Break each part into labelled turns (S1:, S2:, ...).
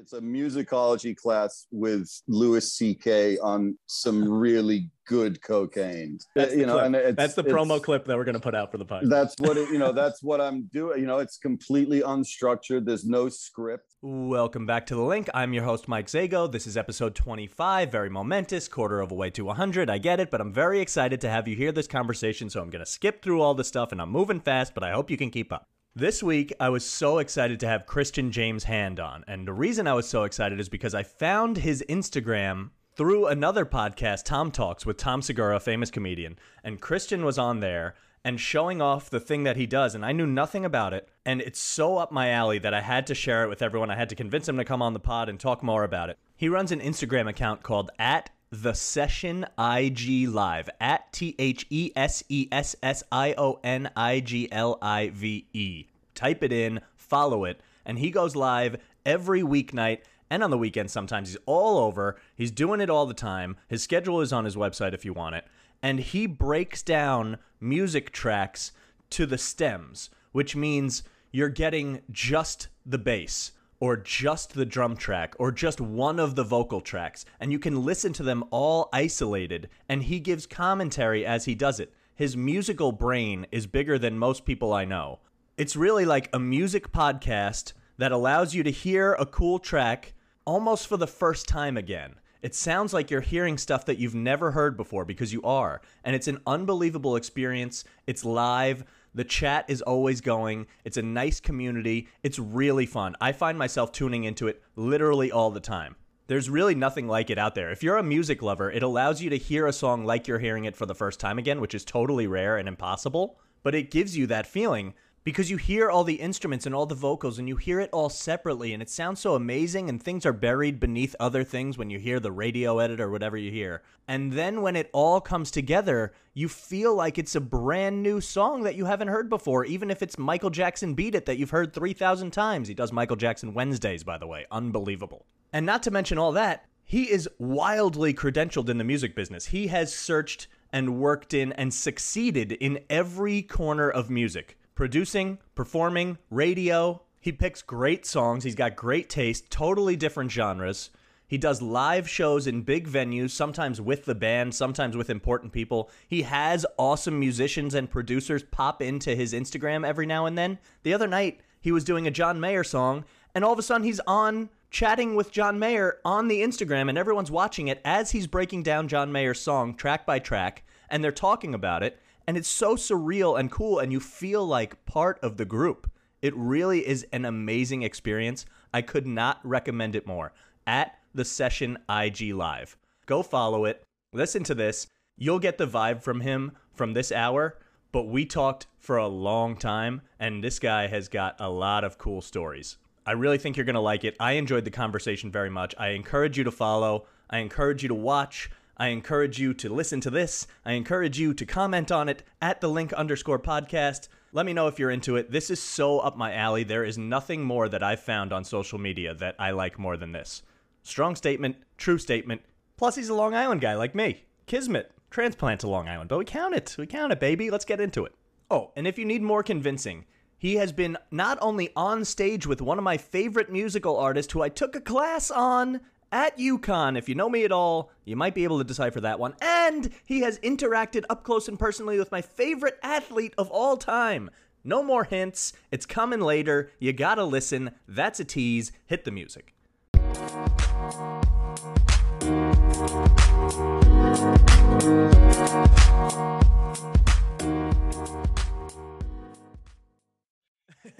S1: It's a musicology class with Louis C.K. on some really good cocaine.
S2: That's
S1: you
S2: the
S1: know, and it's,
S2: That's the promo clip that we're going to put out for the podcast.
S1: That's what it, you know. That's what I'm doing. You know, it's completely unstructured. There's no script.
S2: Welcome back to The Link. I'm your host, Mike Zago. This is episode 25, very momentous, quarter of a way to 100. I get it, but I'm very excited to have you hear this conversation, so I'm going to skip through all the stuff and I'm moving fast, but I hope you can keep up. This week, I was so excited to have Christian James Hand on, and the reason I was so excited is because I found his Instagram through another podcast, Tom Talks, with Tom Segura, a famous comedian, and Christian was on there and showing off the thing that he does, and I knew nothing about it, and it's so up my alley that I had to share it with everyone. I had to convince him to come on the pod and talk more about it. He runs an Instagram account called at the session IG live at T H E S E S S I O N I G L I V E. Type it in, follow it, and he goes live every weeknight and on the weekend sometimes. He's all over. He's doing it all the time. His schedule is on his website if you want it. And he breaks down music tracks to the stems, which means you're getting just the bass or just the drum track or just one of the vocal tracks and you can listen to them all isolated and he gives commentary as he does it. His musical brain is bigger than most people I know. It's really like a music podcast that allows you to hear a cool track almost for the first time again. It sounds like you're hearing stuff that you've never heard before because you are. And it's an unbelievable experience. It's live. The chat is always going. It's a nice community. It's really fun. I find myself tuning into it literally all the time. There's really nothing like it out there. If you're a music lover, it allows you to hear a song like you're hearing it for the first time again, which is totally rare and impossible. But it gives you that feeling because you hear all the instruments and all the vocals and you hear it all separately and it sounds so amazing and things are buried beneath other things when you hear the radio edit or whatever you hear. And then when it all comes together, you feel like it's a brand new song that you haven't heard before, even if it's Michael Jackson Beat It that you've heard 3,000 times. He does Michael Jackson Wednesdays, by the way. Unbelievable. And not to mention all that, he is wildly credentialed in the music business. He has searched and worked in and succeeded in every corner of music producing, performing, radio. He picks great songs. He's got great taste, totally different genres. He does live shows in big venues, sometimes with the band, sometimes with important people. He has awesome musicians and producers pop into his Instagram every now and then. The other night, he was doing a John Mayer song, and all of a sudden he's on chatting with John Mayer on the Instagram, and everyone's watching it as he's breaking down John Mayer's song track by track, and they're talking about it. And it's so surreal and cool, and you feel like part of the group. It really is an amazing experience. I could not recommend it more. At the Session IG Live. Go follow it. Listen to this. You'll get the vibe from him from this hour, but we talked for a long time, and this guy has got a lot of cool stories. I really think you're going to like it. I enjoyed the conversation very much. I encourage you to follow. I encourage you to watch. I encourage you to listen to this. I encourage you to comment on it at the link underscore podcast. Let me know if you're into it. This is so up my alley. There is nothing more that I've found on social media that I like more than this. Strong statement, true statement. Plus, he's a Long Island guy like me. Kismet, transplant to Long Island. But we count it. We count it, baby. Let's get into it. Oh, and if you need more convincing, he has been not only on stage with one of my favorite musical artists who I took a class on at UConn. If you know me at all, you might be able to decipher that one. And he has interacted up close and personally with my favorite athlete of all time. No more hints. It's coming later. You gotta listen. That's a tease. Hit the music.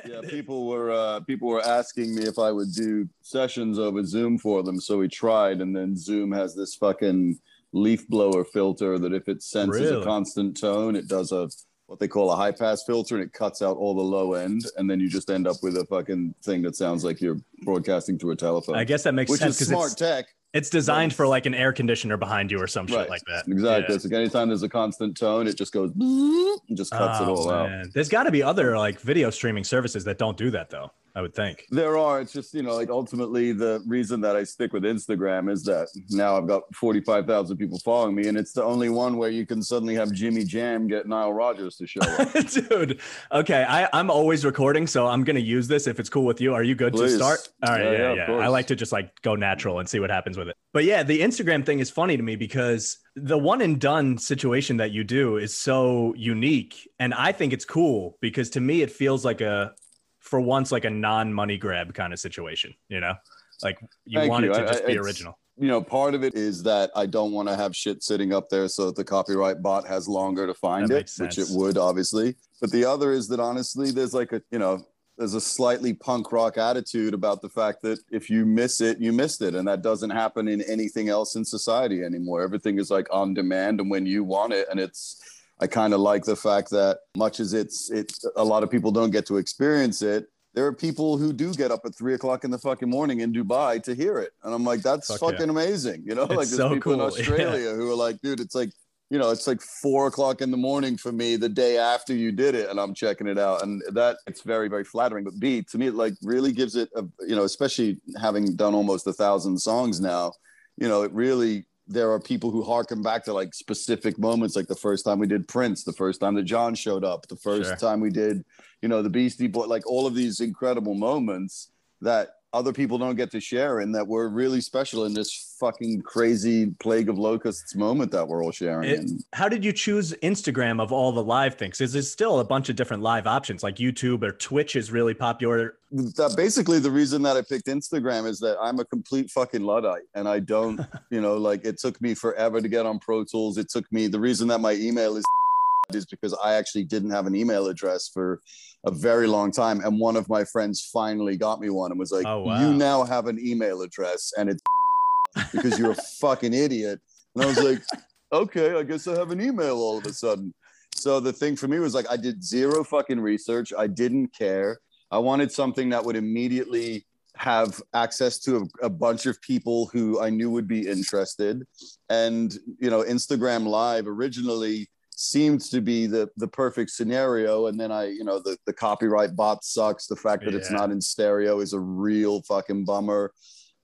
S1: Yeah, people were uh, people were asking me if I would do sessions over Zoom for them, so we tried, and then Zoom has this fucking leaf blower filter that if it senses
S2: Really?
S1: a constant tone, it does a what they call a high pass filter, and it cuts out all the low end, and then you just end up with a fucking thing that sounds like you're broadcasting through a telephone.
S2: I guess that makes
S1: which
S2: sense
S1: is smart tech.
S2: It's designed for like an air conditioner behind you or some shit like that.
S1: Exactly.
S2: Yeah.
S1: It's like anytime there's a constant tone, it just goes and just cuts it
S2: Oh,
S1: all out.
S2: There's got to be other like video streaming services that don't do that though. I would think.
S1: There are. It's just, you know, like ultimately the reason that I stick with Instagram is that now I've got 45,000 people following me, and it's the only one where you can suddenly have Jimmy Jam get Nile Rodgers to show up.
S2: Dude, okay. I, I'm always recording, so I'm going to use this if it's cool with you. Are you good
S1: Please.
S2: to start? All right.
S1: Yeah,
S2: Yeah,
S1: yeah,
S2: yeah. I like to just like go natural and see what happens with it. But yeah, the Instagram thing is funny to me because the one and done situation that you do is so unique. And I think it's cool because to me, it feels like a, for once, like a non money grab kind of situation, you know? Like you
S1: Thank
S2: want
S1: you.
S2: it to
S1: I-
S2: just
S1: I-
S2: be original.
S1: you know, part of it is that I don't want to have shit sitting up there so that the copyright bot has longer to find
S2: That
S1: it, which it would obviously. But the other is that honestly, there's like a, you know, there's a slightly punk rock attitude about the fact that if you miss it, you missed it. And that doesn't happen in anything else in society anymore. Everything is like on demand and when you want it. And it's, I kind of like the fact that much as it's, it's a lot of people don't get to experience it. There are people who do get up at three o'clock in the fucking morning in Dubai to hear it. And I'm like, that's
S2: Fuck yeah.
S1: fucking amazing. You know,
S2: It's
S1: like there's
S2: so
S1: people in
S2: cool. Yeah.
S1: Australia who are like, dude, it's like, you know, it's like four o'clock in the morning for me the day after you did it, and I'm checking it out, and that it's very, very flattering. But B, to me, it like really gives it, a, you know, especially having done almost a thousand songs now, you know, it really there are people who harken back to like specific moments, like the first time we did Prince, the first time that John showed up, the first
S2: Sure.
S1: time we did, you know, the Beastie Boy, like all of these incredible moments that other people don't get to share and that we're really special in this fucking crazy plague of locusts moment that we're all sharing.
S2: It- how did you choose Instagram of all the live things? Is there's still a bunch of different live options like YouTube or Twitch is really popular.
S1: that basically the reason that I picked Instagram is that I'm a complete fucking luddite and I don't, you know, like it took me forever to get on Pro Tools. It took me the reason that my email is is because I actually didn't have an email address for a very long time. And one of my friends finally got me one and was like,
S2: Oh, wow.
S1: You now have an email address and it's because you're a fucking idiot. And I was like, Okay, I guess I have an email all of a sudden. So the thing for me was like I did zero fucking research. I didn't care. I wanted something that would immediately have access to a, a bunch of people who I knew would be interested. And, you know, Instagram Live originally seemed to be the the perfect scenario. And then I, you know, the, the copyright bot sucks. The fact that it's not in stereo is a real fucking bummer.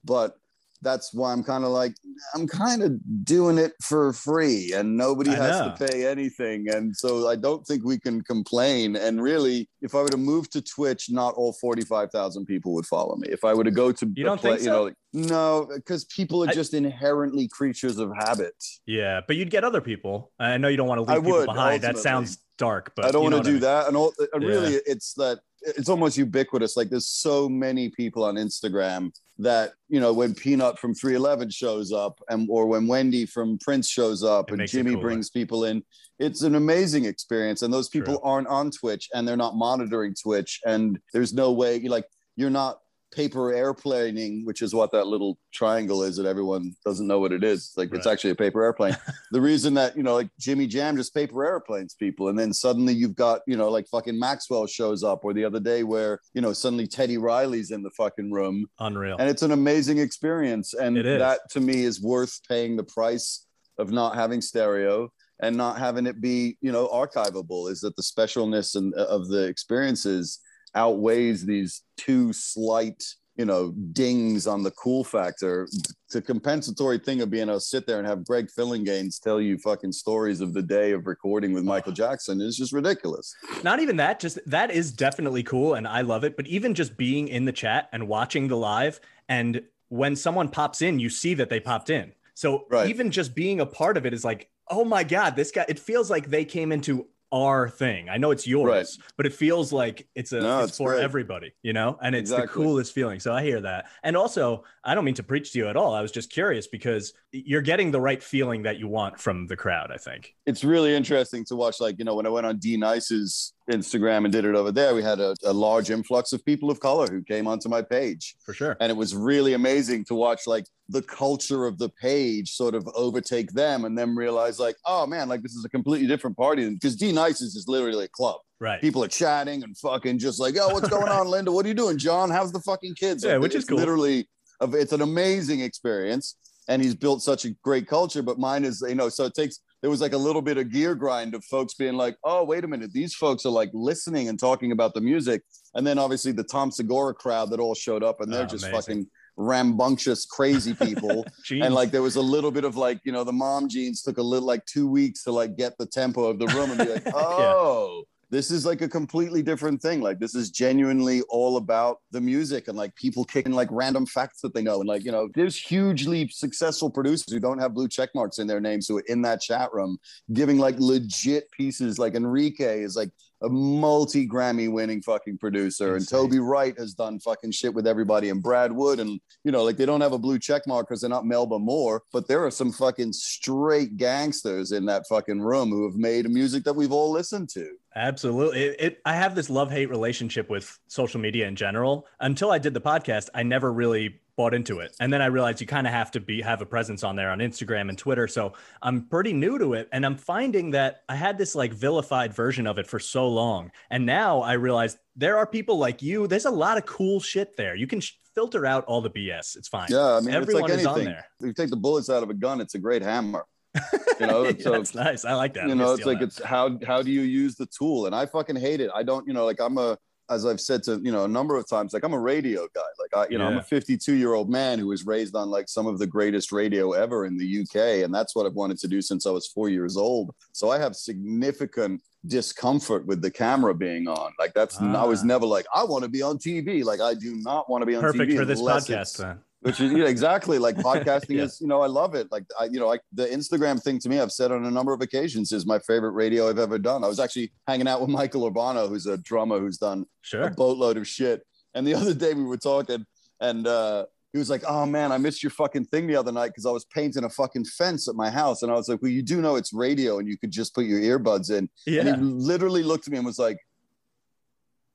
S1: But that's why I'm kind of like, I'm kind of doing it for free and nobody
S2: I
S1: has
S2: know.
S1: to pay anything. And so I don't think we can complain. And really, if I were to move to Twitch, not all 45,000 people would follow me. If I were to go to,
S2: You don't think
S1: you
S2: so?
S1: know, like, no, because people are
S2: I-
S1: just inherently creatures of habit.
S2: Yeah, but you'd get other people. I know you don't want to
S1: I
S2: leave people
S1: would,
S2: behind. That sounds dark, but
S1: I don't
S2: you know
S1: want to do
S2: I mean.
S1: that. And, all, and
S2: Yeah.
S1: really, it's that it's almost ubiquitous. Like there's so many people on Instagram that you know when P-Nut from 311 shows up, and or when Wendy from Prince shows up,
S2: It
S1: and Jimmy brings people in. It's an amazing experience, and those people
S2: True.
S1: aren't on Twitch, and they're not monitoring Twitch, and there's no way like you're not paper airplaning, which is what that little triangle is that everyone doesn't know what it is. Like it's actually a paper airplane. the reason that, you know, like Jimmy Jam just paper airplanes people. And then suddenly you've got, you know, like fucking Maxwell shows up, or the other day where, you know, suddenly Teddy Riley's in the fucking room.
S2: Unreal.
S1: And it's an amazing experience. And
S2: It is.
S1: that to me is worth paying the price of not having stereo and not having it be, you know, archivable, is that the specialness and uh, of the experiences outweighs these two slight you know dings on the cool factor the compensatory thing of being able to sit there and have greg phillinganes tell you fucking stories of the day of recording with michael jackson is just ridiculous
S2: Not even that, just that is definitely cool and I love it. But even just being in the chat and watching the live, and when someone pops in, you see that they popped in. So
S1: Right.
S2: even just being a part of it is like, oh my God, this guy, it feels like they came into our thing. I know it's yours,
S1: Right.
S2: but it feels like it's a
S1: No,
S2: it's,
S1: it's
S2: for
S1: great.
S2: everybody, you know, and it's the coolest feeling. So I hear that. And also, I don't mean to preach to you at all. I was just curious because you're getting the right feeling that you want from the crowd, I think.
S1: it's really interesting to watch like you know when i went on d nice's instagram and did it over there we had a, a large influx of people of color who came onto my page
S2: For sure.
S1: and it was really amazing to watch like the culture of the page sort of overtake them and then realize like oh man like this is a completely different party because d nice's is literally a club
S2: Right.
S1: people are chatting and fucking just like oh what's going on linda what are you doing john how's the fucking kids
S2: Yeah,
S1: Like,
S2: which is cool.
S1: literally it's an amazing experience and he's built such a great culture but mine is you know so it takes there was like a little bit of gear grind of folks being like, oh, wait a minute, these folks are like listening and talking about the music. And then obviously the Tom Segura crowd that all showed up and they're
S2: Oh,
S1: just
S2: amazing.
S1: fucking rambunctious, crazy people. And like there was a little bit of like, you know, the mom jeans took a little like two weeks to like get the tempo of the room and be like, oh. This is like a completely different thing. Like this is genuinely all about the music and like people kicking like random facts that they know. And like, you know, there's hugely successful producers who don't have blue check marks in their names who are in that chat room giving like legit pieces. Like Enrique is like a multi Grammy winning fucking producer,
S2: Insane.
S1: and Toby Wright has done fucking shit with everybody, and Brad Wood, and you know, like they don't have a blue check mark because they're not Melba Moore, but there are some fucking straight gangsters in that fucking room who have made music that we've all listened to.
S2: Absolutely. It, it, I have this love hate relationship with social media in general. Until I did the podcast, I never really bought into it. And then I realized you kind of have to be have a presence on there on Instagram and Twitter. So I'm pretty new to it. And I'm finding that I had this like vilified version of it for so long. And now I realize there are people like you. There's a lot of cool shit there. You can sh- filter out all the BS. It's fine.
S1: Yeah, I mean,
S2: Everyone
S1: it's
S2: is
S1: like
S2: on there.
S1: If you take the bullets out of a gun, it's a great hammer. You know,
S2: Yeah,
S1: so
S2: that's nice. I like that.
S1: you know it's like
S2: that.
S1: it's how how do you use the tool and i fucking hate it i don't you know like i'm a as i've said to you know a number of times like i'm a radio guy. Like i you know i'm a 52 year old man who was raised on like some of the greatest radio ever in the uk and that's what i've wanted to do since i was four years old. So i have significant discomfort with the camera being on. Like that's i was
S2: Ah.
S1: never like i want to be on tv like i do not want to be on
S2: perfect
S1: tv
S2: for this podcast then.
S1: Which is yeah, exactly like podcasting
S2: Yeah.
S1: is you know i love it like I, you know like the instagram thing to me i've said on a number of occasions is my favorite radio i've ever done i was actually hanging out with michael urbano who's a drummer who's done a boatload of shit and the other day we were talking and uh he was like, "Oh man, I missed your fucking thing the other night because I was painting a fucking fence at my house." And I was like, "Well, you do know it's radio, and you could just put your earbuds in."
S2: Yeah.
S1: And he literally looked at me and was like,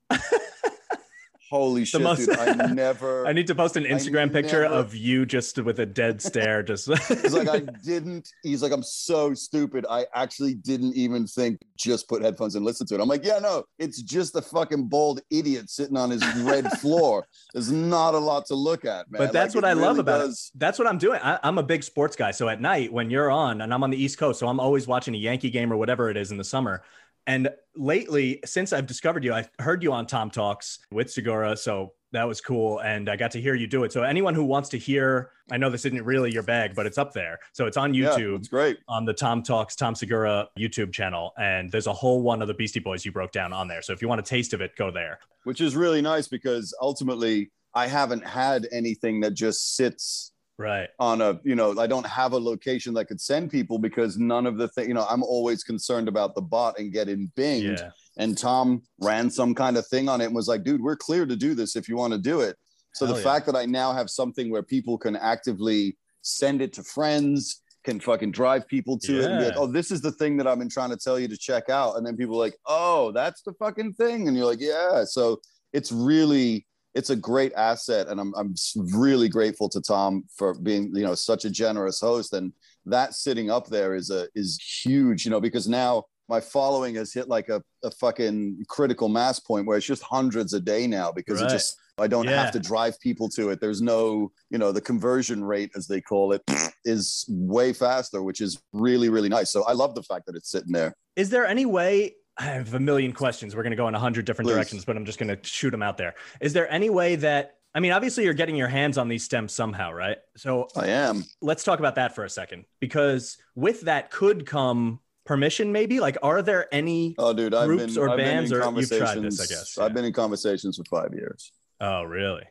S1: "Holy shit,
S2: most-
S1: dude! I never."
S2: I need to post an Instagram picture
S1: never-
S2: of you just with a dead stare. Just
S1: He's like, I didn't. He's like, I'm so stupid. I actually didn't even think just put headphones and listen to it. I'm like, yeah, no, it's just a fucking bald idiot sitting on his red floor. There's not a lot to look at, man.
S2: But that's
S1: Like,
S2: what I love about
S1: does-
S2: it. That's what I'm doing. I, I'm a big sports guy. So at night when you're on, and I'm on the East Coast, so I'm always watching a Yankee game or whatever it is in the summer. And lately, since I've discovered you, I heard you on Tom Talks with Segura. So that was cool. And I got to hear you do it. So anyone who wants to hear, I know this isn't really your bag, but it's up there. So it's on YouTube.
S1: Yeah, it's great.
S2: on the Tom Talks Tom Segura YouTube channel, and there's a whole one of the Beastie Boys you broke down on there. So if you want a taste of it, go there.
S1: Which is really nice because ultimately I haven't had anything that just sits
S2: Right.
S1: on a you know i don't have a location that could send people because none of the thing you know i'm always concerned about the bot and getting binged
S2: Yeah.
S1: and tom ran some kind of thing on it and was like dude we're clear to do this if you want to do it so
S2: Hell
S1: the
S2: yeah.
S1: fact that i now have something where people can actively send it to friends can fucking drive people to it and be like oh this is the thing that i've been trying to tell you to check out and then people are like oh that's the fucking thing and you're like yeah so it's really it's a great asset and I'm, I'm really grateful to tom for being you know such a generous host and that sitting up there is a is huge you know because now my following has hit like a, a fucking critical mass point where it's just hundreds a day now because
S2: Right.
S1: it just i don't
S2: Yeah.
S1: have to drive people to it there's no you know the conversion rate as they call it is way faster which is really really nice so i love the fact that it's sitting there
S2: Is there any way? I have a million questions. We're going to go in a hundred different
S1: Please.
S2: directions, but I'm just going to shoot them out there. Is there any way that? I mean, obviously, you're getting your hands on these stems somehow, right? So
S1: i am
S2: let's talk about that for a second, because with that could come permission, maybe. Like, are there any?
S1: oh dude i've
S2: Groups
S1: been
S2: or
S1: I've been
S2: bands,
S1: in
S2: or you've tried this,
S1: conversations
S2: I guess,
S1: i've been in conversations for five years
S2: Oh, really?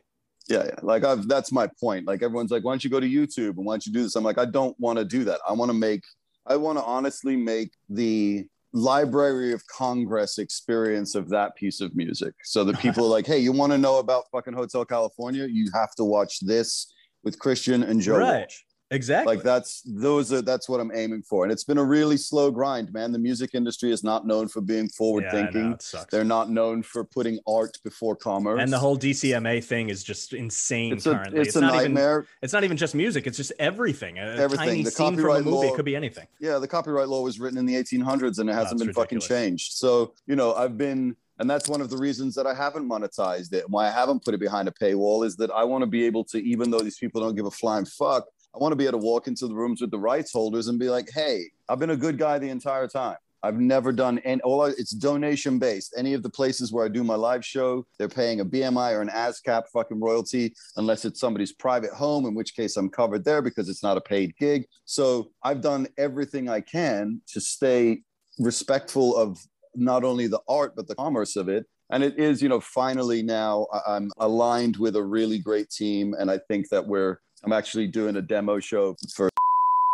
S1: Yeah, yeah. Like I've that's my point. Like everyone's like, why don't you go to YouTube and why don't you do this? I'm like, I don't want to do that. I want to make I want to honestly make the Library of Congress experience of that piece of music. So that people are like, hey, you want to know about fucking Hotel California? You have to watch this with Christian and Joe
S2: Right.
S1: Walsh.
S2: Exactly.
S1: Like that's those are that's what I'm aiming for. And it's been a really slow grind, man. The music industry is not known for being forward
S2: Yeah,
S1: thinking. They're not known for putting art before commerce.
S2: and the whole DCMA thing is just insane
S1: it's a
S2: currently.
S1: it's, a
S2: not
S1: nightmare.
S2: even it's not even just music. It's just everything. A
S1: Everything. The
S2: scene from a
S1: copyright
S2: movie
S1: law-
S2: it could be anything.
S1: Yeah, the copyright law was written in the 1800s and it hasn't
S2: That's
S1: been fucking changed. So, you know, I've been, and that's one of the reasons that I haven't monetized it. Why I haven't put it behind a paywall is that I want to be able to, even though these people don't give a flying fuck, I want to be able to walk into the rooms with the rights holders and be like, hey, I've been a good guy the entire time. I've never done any, all I, it's donation based. Any of the places where I do my live show, they're paying a BMI or an ASCAP fucking royalty, unless it's somebody's private home, in which case I'm covered there because it's not a paid gig. So I've done everything I can to stay respectful of not only the art, but the commerce of it. And it is, you know, finally now I'm aligned with a really great team. And I think that we're, I'm actually doing a demo show for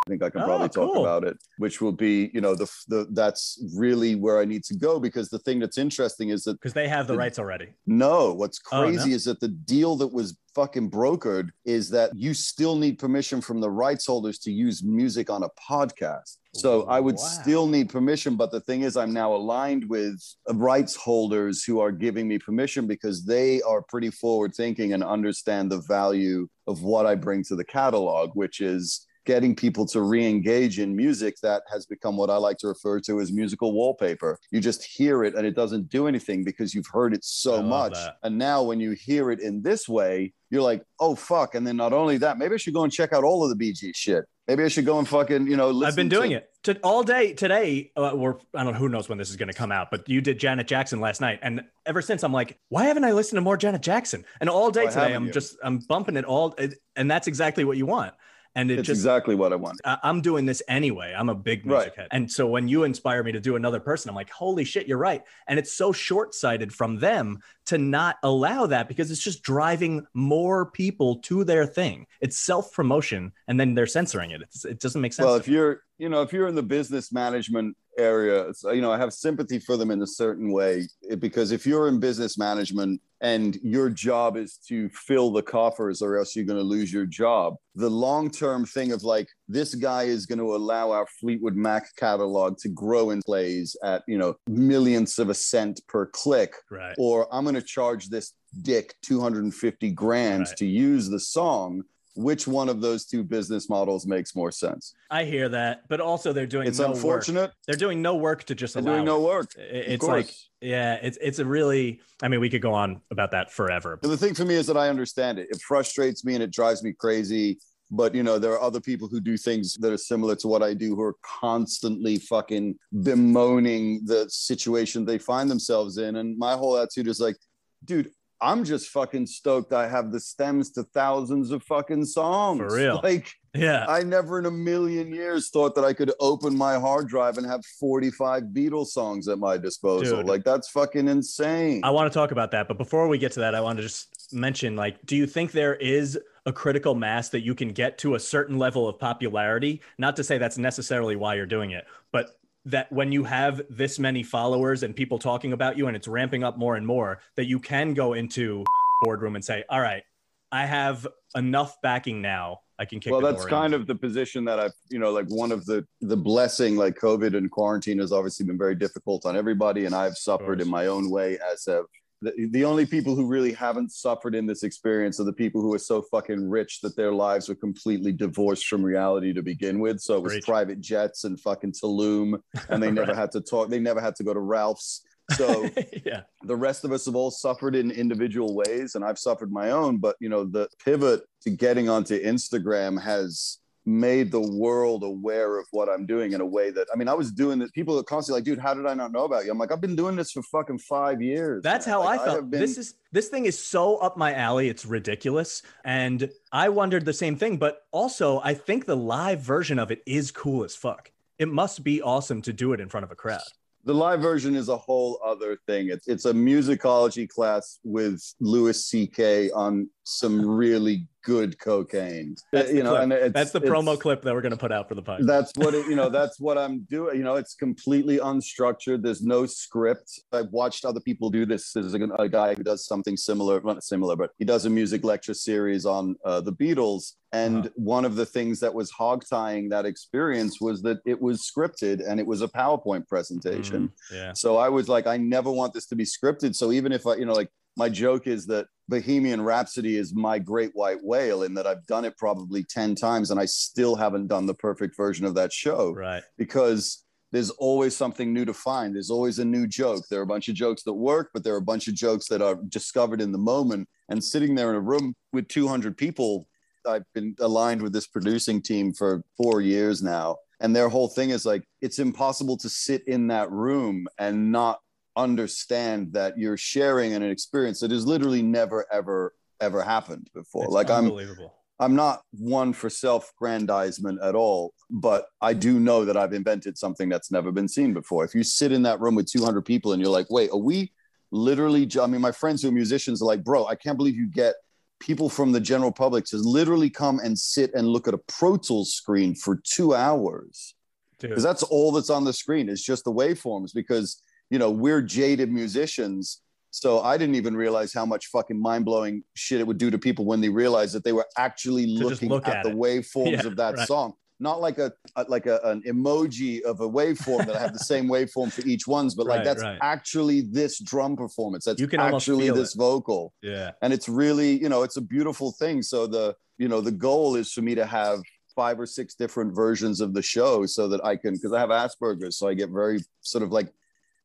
S1: I think I can ah, probably oh, cool. talk about it, which will be, you know, the, the that's really where I need to go because the thing that's interesting is that
S2: because they have the, the, rights already.
S1: No, what's crazy oh, no? is that the deal that was fucking brokered is that you still need permission from the rights holders to use music on a podcast. So I would wow. still need permission, but the thing is, I'm now aligned with rights holders who are giving me permission because they are pretty forward thinking and understand the value of what I bring to the catalog, which is getting people to re-engage in music that has become what I like to refer to as musical wallpaper. You just hear it and it doesn't do anything because you've heard it so much. That. And now when you hear it in this way, you're like, oh fuck. And then not only that, maybe I should go and check out all of the BG shit. Maybe I should go and fucking, you know,
S2: I've been doing to- it to, all day today. Uh, we're, I don't know who knows when this is going to come out, but you did Janet Jackson last night. And ever since I'm like, why haven't I listened to more Janet Jackson? And all day today, I'm you? just, I'm bumping it all. And that's exactly what you want and it
S1: it's
S2: just
S1: exactly what I want.
S2: I, am doing this anyway. I'm a big music right. head, and so when you inspire me to do another person, I'm like, holy shit, you're right. And it's so short sighted from them to not allow that because it's just driving more people to their thing. It's self promotion, and then they're censoring it. It's, it doesn't make sense.
S1: Well, if you're you know if you're in the business management area you know i have sympathy for them in a certain way because if you're in business management and your job is to fill the coffers or else you're going to lose your job the long term thing of like this guy is going to allow our fleetwood mac catalog to grow in plays at you know millionths of a cent per click
S2: right.
S1: or i'm going to charge this dick 250 grand right. to use the song which one of those two business models makes more sense.
S2: I hear that, but also they're doing.
S1: It's
S2: no
S1: unfortunate.
S2: Work. They're doing no work to just
S1: they're doing no work.
S2: It's like yeah, it's it's a really. I mean, we could go on about that forever.
S1: the thing for me is that I understand it. It frustrates me and it drives me crazy. But you know, there are other people who do things that are similar to what I do, who are constantly fucking bemoaning the situation they find themselves in. And my whole attitude is like, dude, I'm just fucking stoked I have the stems to thousands of fucking songs.
S2: For real.
S1: Like,
S2: yeah.
S1: I never in a million years thought that I could open my hard drive and have 45 Beatles songs at my disposal. Dude, like, that's fucking insane.
S2: I want to talk about that. But before we get to that, I want to just mention like, do you think there is a critical mass that you can get to a certain level of popularity? Not to say that's necessarily why you're doing it, but that when you have this many followers and people talking about you and it's ramping up more and more that you can go into boardroom and say all right i have enough backing now i can kick
S1: well that's kind in. of the position that i've you know like one of the the blessing like covid and quarantine has obviously been very difficult on everybody and i've suffered in my own way as have the, the only people who really haven't suffered in this experience are the people who are so fucking rich that their lives are completely divorced from reality to begin with. So it was Great. private jets and fucking Tulum, and they never right. had to talk. They never had to go to Ralph's. So
S2: yeah,
S1: the rest of us have all suffered in individual ways, and I've suffered my own. But you know, the pivot to getting onto Instagram has made the world aware of what I'm doing in a way that I mean, I was doing this. People are constantly like, dude, how did I not know about you? I'm like, I've been doing this for fucking five years.
S2: That's man. how like, I felt. I been... This is this thing is so up my alley. It's ridiculous. And I wondered the same thing, but also I think the live version of it is cool as fuck. It must be awesome to do it in front of a crowd
S1: the live version is a whole other thing. It's it's a musicology class with Louis C.K. on some really good cocaine.
S2: That's you know, and that's the promo clip that we're going to put out for the podcast.
S1: That's what it, you know. That's what I'm doing. You know, it's completely unstructured. There's no script. I've watched other people do this. There's a, a guy who does something similar, not similar, but he does a music lecture series on uh, the Beatles. And uh-huh. one of the things that was hog tying that experience was that it was scripted and it was a PowerPoint presentation.
S2: Mm, yeah.
S1: So I was like, I never want this to be scripted. So even if I, you know, like my joke is that Bohemian Rhapsody is my great white whale in that I've done it probably 10 times and I still haven't done the perfect version of that show.
S2: Right.
S1: Because there's always something new to find. There's always a new joke. There are a bunch of jokes that work, but there are a bunch of jokes that are discovered in the moment. And sitting there in a room with 200 people, I've been aligned with this producing team for four years now. And their whole thing is like, it's impossible to sit in that room and not understand that you're sharing an experience that has literally never, ever, ever happened before.
S2: It's
S1: like I'm
S2: unbelievable.
S1: I'm not one for self-grandizement at all, but I do know that I've invented something that's never been seen before. If you sit in that room with 200 people and you're like, wait, are we literally? I mean, my friends who are musicians are like, bro, I can't believe you get people from the general public to literally come and sit and look at a Pro Tools screen for two hours because that's all that's on the screen It's just the waveforms because you know we're jaded musicians so i didn't even realize how much fucking mind-blowing shit it would do to people when they realized that they were actually looking
S2: look
S1: at,
S2: at
S1: the waveforms
S2: Yeah,
S1: of that
S2: right.
S1: song not like a, like a, an emoji of a waveform that I have the same waveform for each ones but like that's
S2: right.
S1: actually this drum performance that's
S2: You can
S1: actually this
S2: it.
S1: vocal
S2: Yeah.
S1: and it's really you know it's a beautiful thing so the you know the goal is for me to have five or six different versions of the show so that i can because i have asperger's so i get very sort of like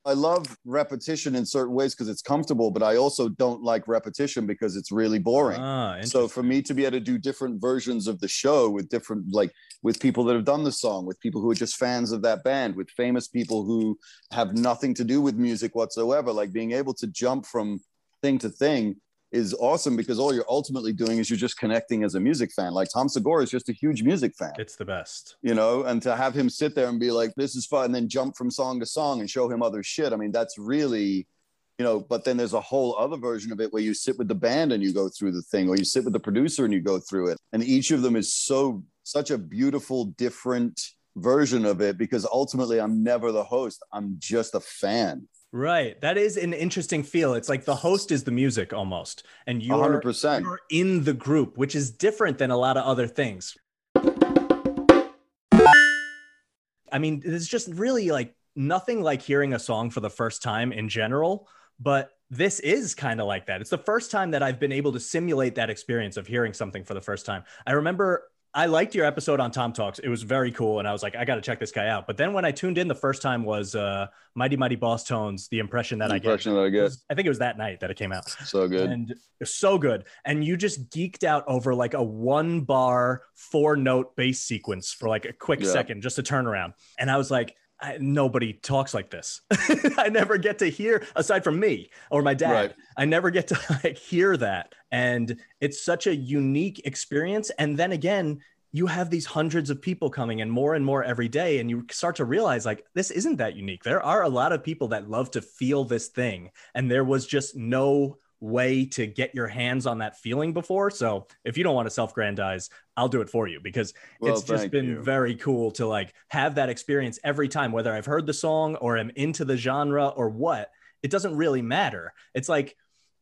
S1: i love repetition in certain ways because it's comfortable but i also don't like repetition because it's really boring.
S2: Ah,
S1: so for me to be able to do different versions of the show with different like with people that have done the song with people who are just fans of that band with famous people who have nothing to do with music whatsoever like being able to jump from thing to thing is awesome because all you're ultimately doing is you're just connecting as a music fan. Like tom segura is just a huge music fan.
S2: It's the best.
S1: you know and to have him sit there and be like this is fun and then jump from song to song and show him other shit i mean that's really you know but then there's a whole other version of it where you sit with the band and you go through the thing or you sit with the producer and you go through it. And each of them is so such a beautiful different version of it because ultimately i'm never the host i'm just a fan
S2: Right. That is an interesting feel. It's like the host is the music almost, and you're,
S1: 100%
S2: you're in the group, which is different than a lot of other things. I mean, it's just really like nothing like hearing a song for the first time in general, but this is kind of like that. It's the first time that I've been able to simulate that experience of hearing something for the first time. I remember I liked your episode on Tom Talks. It was very cool. And I was like, I got to check this guy out. But then when I tuned in the first time was uh, Mighty Mighty Bosstones, the impression that
S1: the
S2: I get.
S1: that i get
S2: was- I think it was that night that it came out.
S1: so good
S2: And so good. And you just geeked out over like a one bar, four note bass sequence for like a quick
S1: Yeah.
S2: second, just a turnaround. And I was like, I, nobody talks like this. I never get to hear, aside from me or my dad,
S1: Right.
S2: I never get to like hear that. And it's such a unique experience. And then again, you have these hundreds of people coming and more and more every day and you start to realize like this isn't that unique there are a lot of people that love to feel this thing and there was just no way to get your hands on that feeling before. So if you don't want to self-grandize i'll do it for you because
S1: Well,
S2: it's just been
S1: you.
S2: very cool to like have that experience every time whether i've heard the song or am into the genre or what it doesn't really matter. It's like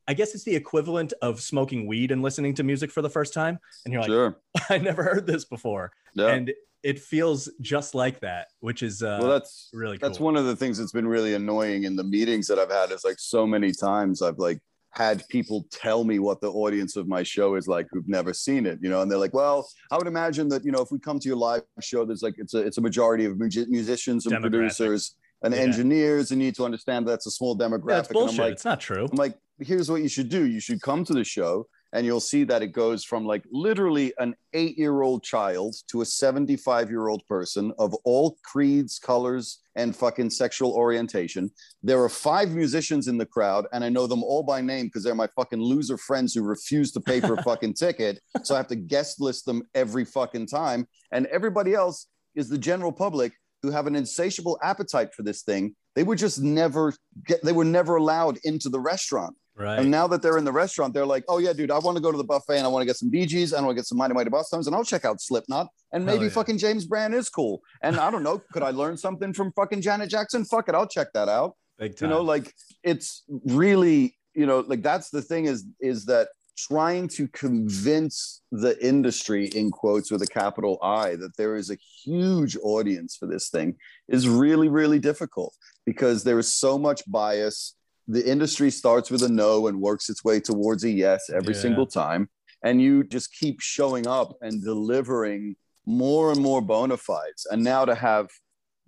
S2: i guess it's the equivalent of smoking weed and listening to music for the first time and you're like
S1: sure.
S2: I never heard this before.
S1: Yeah.
S2: And it feels just like that which is uh
S1: well that's
S2: really
S1: that's one of the things that's been really annoying in the meetings that i've had is like so many times i've like had people tell me what the audience of my show is like who've never seen it you know and they're like well i would imagine that you know if we come to your live show there's like it's a it's a majority of musicians and producers and
S2: Yeah.
S1: engineers and you need to understand that's a small demographic and
S2: bullshit
S1: i'm like
S2: it's not true
S1: I'm like, here's what you should do. You should come to the show and you'll see that it goes from like literally an eight year old child to a 75 year old person of all creeds, colors, and fucking sexual orientation. There are five musicians in the crowd, and I know them all by name because they're my fucking loser friends who refuse to pay for a fucking ticket. So I have to guest list them every fucking time. And everybody else is the general public who have an insatiable appetite for this thing. They were just never get, they were never allowed into the restaurant.
S2: Right
S1: And now that they're in the restaurant, they're like, oh, yeah, dude, I want to go to the buffet and I want to get some Bee Gees and I want to get some Mighty Mighty Bosstones and I'll check out Slipknot. And maybe
S2: yeah.
S1: fucking James Brand is cool. And I don't know, could I learn something from fucking Janet Jackson? Fuck it, I'll check that out.
S2: big
S1: You know, like it's really, you know, like that's the thing is, is that trying to convince the industry in quotes with a capital I that there is a huge audience for this thing is really, really difficult because there is so much bias the industry starts with a no and works its way towards a yes every
S2: Yeah.
S1: single time. And you just keep showing up and delivering more and more bona fides. And now to have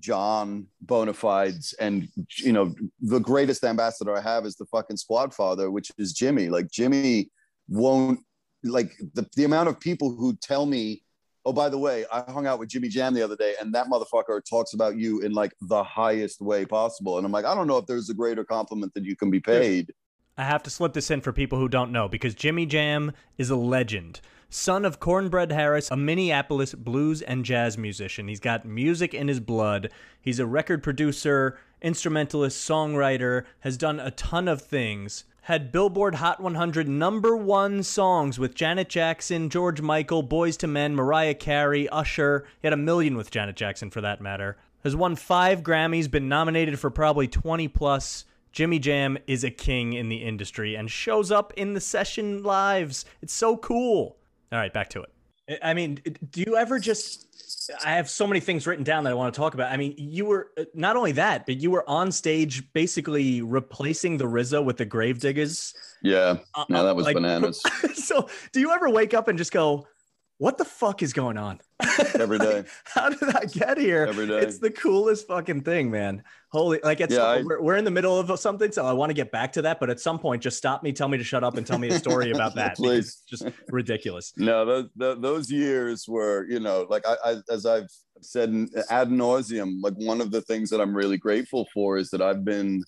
S1: john bona fides and you know the greatest ambassador i have is the fucking squad father which is jimmy. Like jimmy won't like the, the amount of people who tell me oh by the way i hung out with jimmy jam the other day and that motherfucker talks about you in like the highest way possible and i'm like i don't know if there's a greater compliment that you can be paid
S2: I have to slip this in for people who don't know because Jimmy Jam is a legend. Son of Cornbread Harris, a Minneapolis blues and jazz musician. He's got music in his blood. He's a record producer, instrumentalist, songwriter, has done a ton of things. Had Billboard Hot 100 number one songs with Janet Jackson, George Michael, Boyz II Men, Mariah Carey, Usher. He had a million with Janet Jackson for that matter. Has won five Grammys, been nominated for probably 20 plus. Jimmy Jam is a king in the industry and shows up in the session lives. It's so cool. All right, back to it. I mean, do you ever just I have so many things written down that I want to talk about. I mean, you were uh, not only that, but you were on stage basically replacing the RZA with the Gravediggaz.
S1: Yeah, uh, no, that was like, bananas.
S2: so, do you ever wake up and just go, "What the fuck is going on?"
S1: Every day.
S2: like, how did I get here?
S1: Every day.
S2: It's the coolest fucking thing, man. Holy, like it's yeah, I, we're, we're in the middle of something, so I want to get back to that. But at some point, just stop me, tell me to shut up, and tell me a story about that. Please, just ridiculous.
S1: No, those those years were, you know, like I, I as I've said ad nauseum, like one of the things that I'm really grateful for is that I've been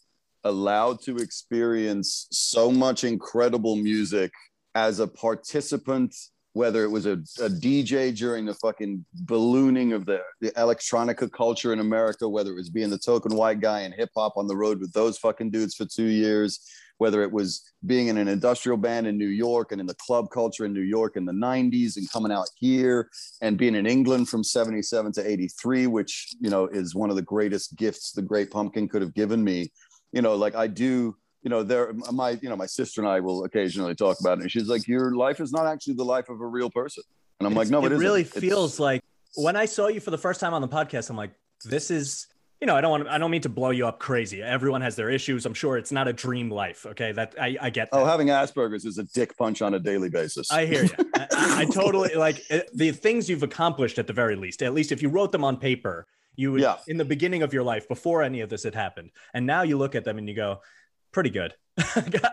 S1: allowed to experience so much incredible music as a participant whether it was a, a, DJ during the fucking ballooning of the, the electronica culture in America, whether it was being the token white guy in hip hop on the road with those fucking dudes for two years, whether it was being in an industrial band in New York and in the club culture in New York in the 90s and coming out here and being in England from 77 to 83, which, you know, is one of the greatest gifts the great pumpkin could have given me. You know, like I do you know, there my you know my sister and I will occasionally talk about it, and she's like, "Your life is not actually the life of a real person," and I'm
S2: it's,
S1: like, "No,
S2: it,
S1: it
S2: really
S1: isn't.
S2: feels
S1: it's,
S2: like when I saw you for the first time on the podcast, I'm like, this is." You know, I don't want to, I don't mean to blow you up crazy. Everyone has their issues. I'm sure it's not a dream life. Okay. That I, I get
S1: oh,
S2: that.
S1: Oh, having Asperger's is a dick punch on a daily basis.
S2: I hear you. I, I, totally like it, the things you've accomplished at the very least. At least if you wrote them on paper, you would, yeah. in the beginning of your life before any of this had happened. And now you look at them and you go, pretty good.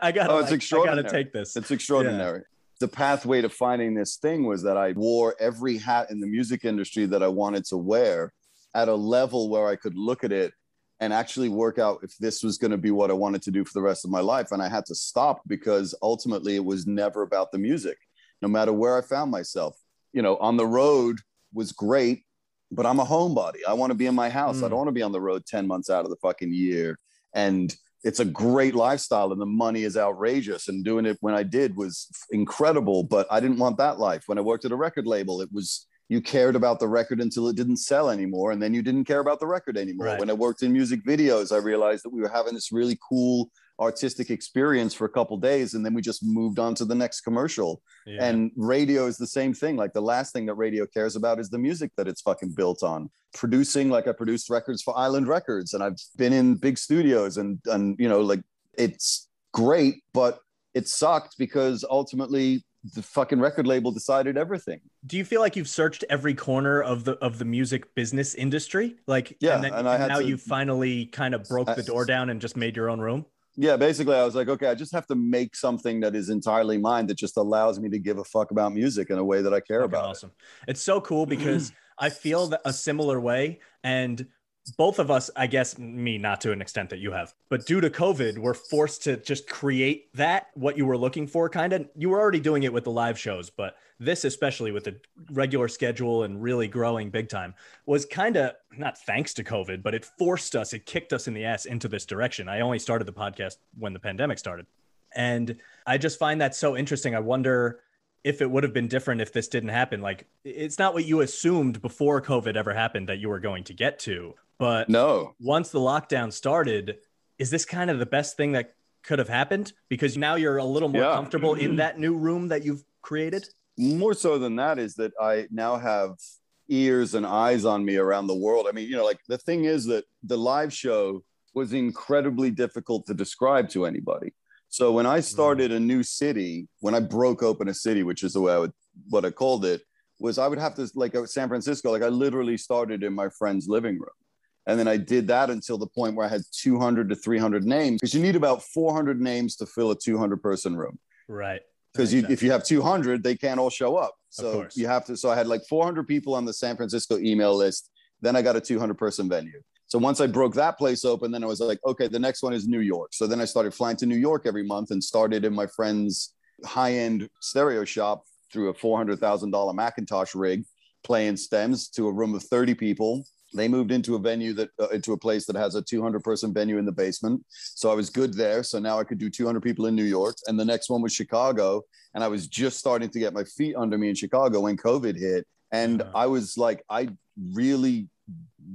S2: I got.
S1: Oh, it's extraordinary.
S2: I got to take this.
S1: It's extraordinary. Yeah. The pathway to finding this thing was that I wore every hat in the music industry that I wanted to wear at a level where I could look at it and actually work out if this was going to be what I wanted to do for the rest of my life. And I had to stop because ultimately it was never about the music, no matter where I found myself. You know, on the road was great, but I'm a homebody. I want to be in my house. Mm. I don't want to be on the road 10 months out of the fucking year. And it's a great lifestyle and the money is outrageous. And doing it when i did was incredible but i didn't want that life. When i worked at a record label it was you cared about the record until it didn't sell anymore and then you didn't care about the record anymore. Right. when i worked in music videos i realized that we were having this really cool artistic experience for a couple days and then we just moved on to the next commercial yeah. and radio is the same thing like the last thing that radio cares about is the music that it's fucking built on producing like i produced records for island records and i've been in big studios and and you know like it's great but it sucked because ultimately the fucking record label decided everything.
S2: Do you feel like you've searched every corner of the of the music business industry? Like,
S1: yeah,
S2: and, then,
S1: and,
S2: and now
S1: to,
S2: you finally kind of broke I, the door down and just made your own room
S1: yeah, basically, I was like, okay, I just have to make something that is entirely mine that just allows me to give a fuck about music in a way that I care about.
S2: Awesome. It. It's so cool because I feel that a similar way. And both of us, I guess, me not to an extent that you have, but due to COVID, we're forced to just create that, what you were looking for, kind of. You were already doing it with the live shows, but this especially with the regular schedule and really growing big time was kind of not thanks to covid but it forced us it kicked us in the ass into this direction. I only started the podcast when the pandemic started. And i just find that so interesting. I wonder if it would have been different if this didn't happen. Like it's not what you assumed before covid ever happened that you were going to get to but
S1: no.
S2: once the lockdown started is this kind of the best thing that could have happened? Because now you're a little more yeah. comfortable in that new room that you've created
S1: more so than that is that I now have ears and eyes on me around the world. I mean, you know, like the thing is that the live show was incredibly difficult to describe to anybody. So when I mm-hmm. started a new city, when I broke open a city, which is the way I would what I called it, was I would have to like uh, San Francisco, like I literally started in my friend's living room. And then I did that until the point where I had 200 to 300 names because you need about 400 names to fill a 200 person room.
S2: Right
S1: because you, if you have 200 they can't all show up. So you have to so i had like 400 people on the san francisco email list. Then i got a 200 person venue. So once i broke that place open then i was like okay the next one is new york. So then i started flying to new york every month and started in my friend's high-end stereo shop through a $400000 mcintosh rig playing stems to a room of 30 people they moved into a venue that uh, into a place that has a 200 person venue in the basement. So i was good there. So now i could do 200 people in new york. And the next one was chicago. And i was just starting to get my feet under me in chicago when covid hit. And
S2: Uh-huh.
S1: i was like i really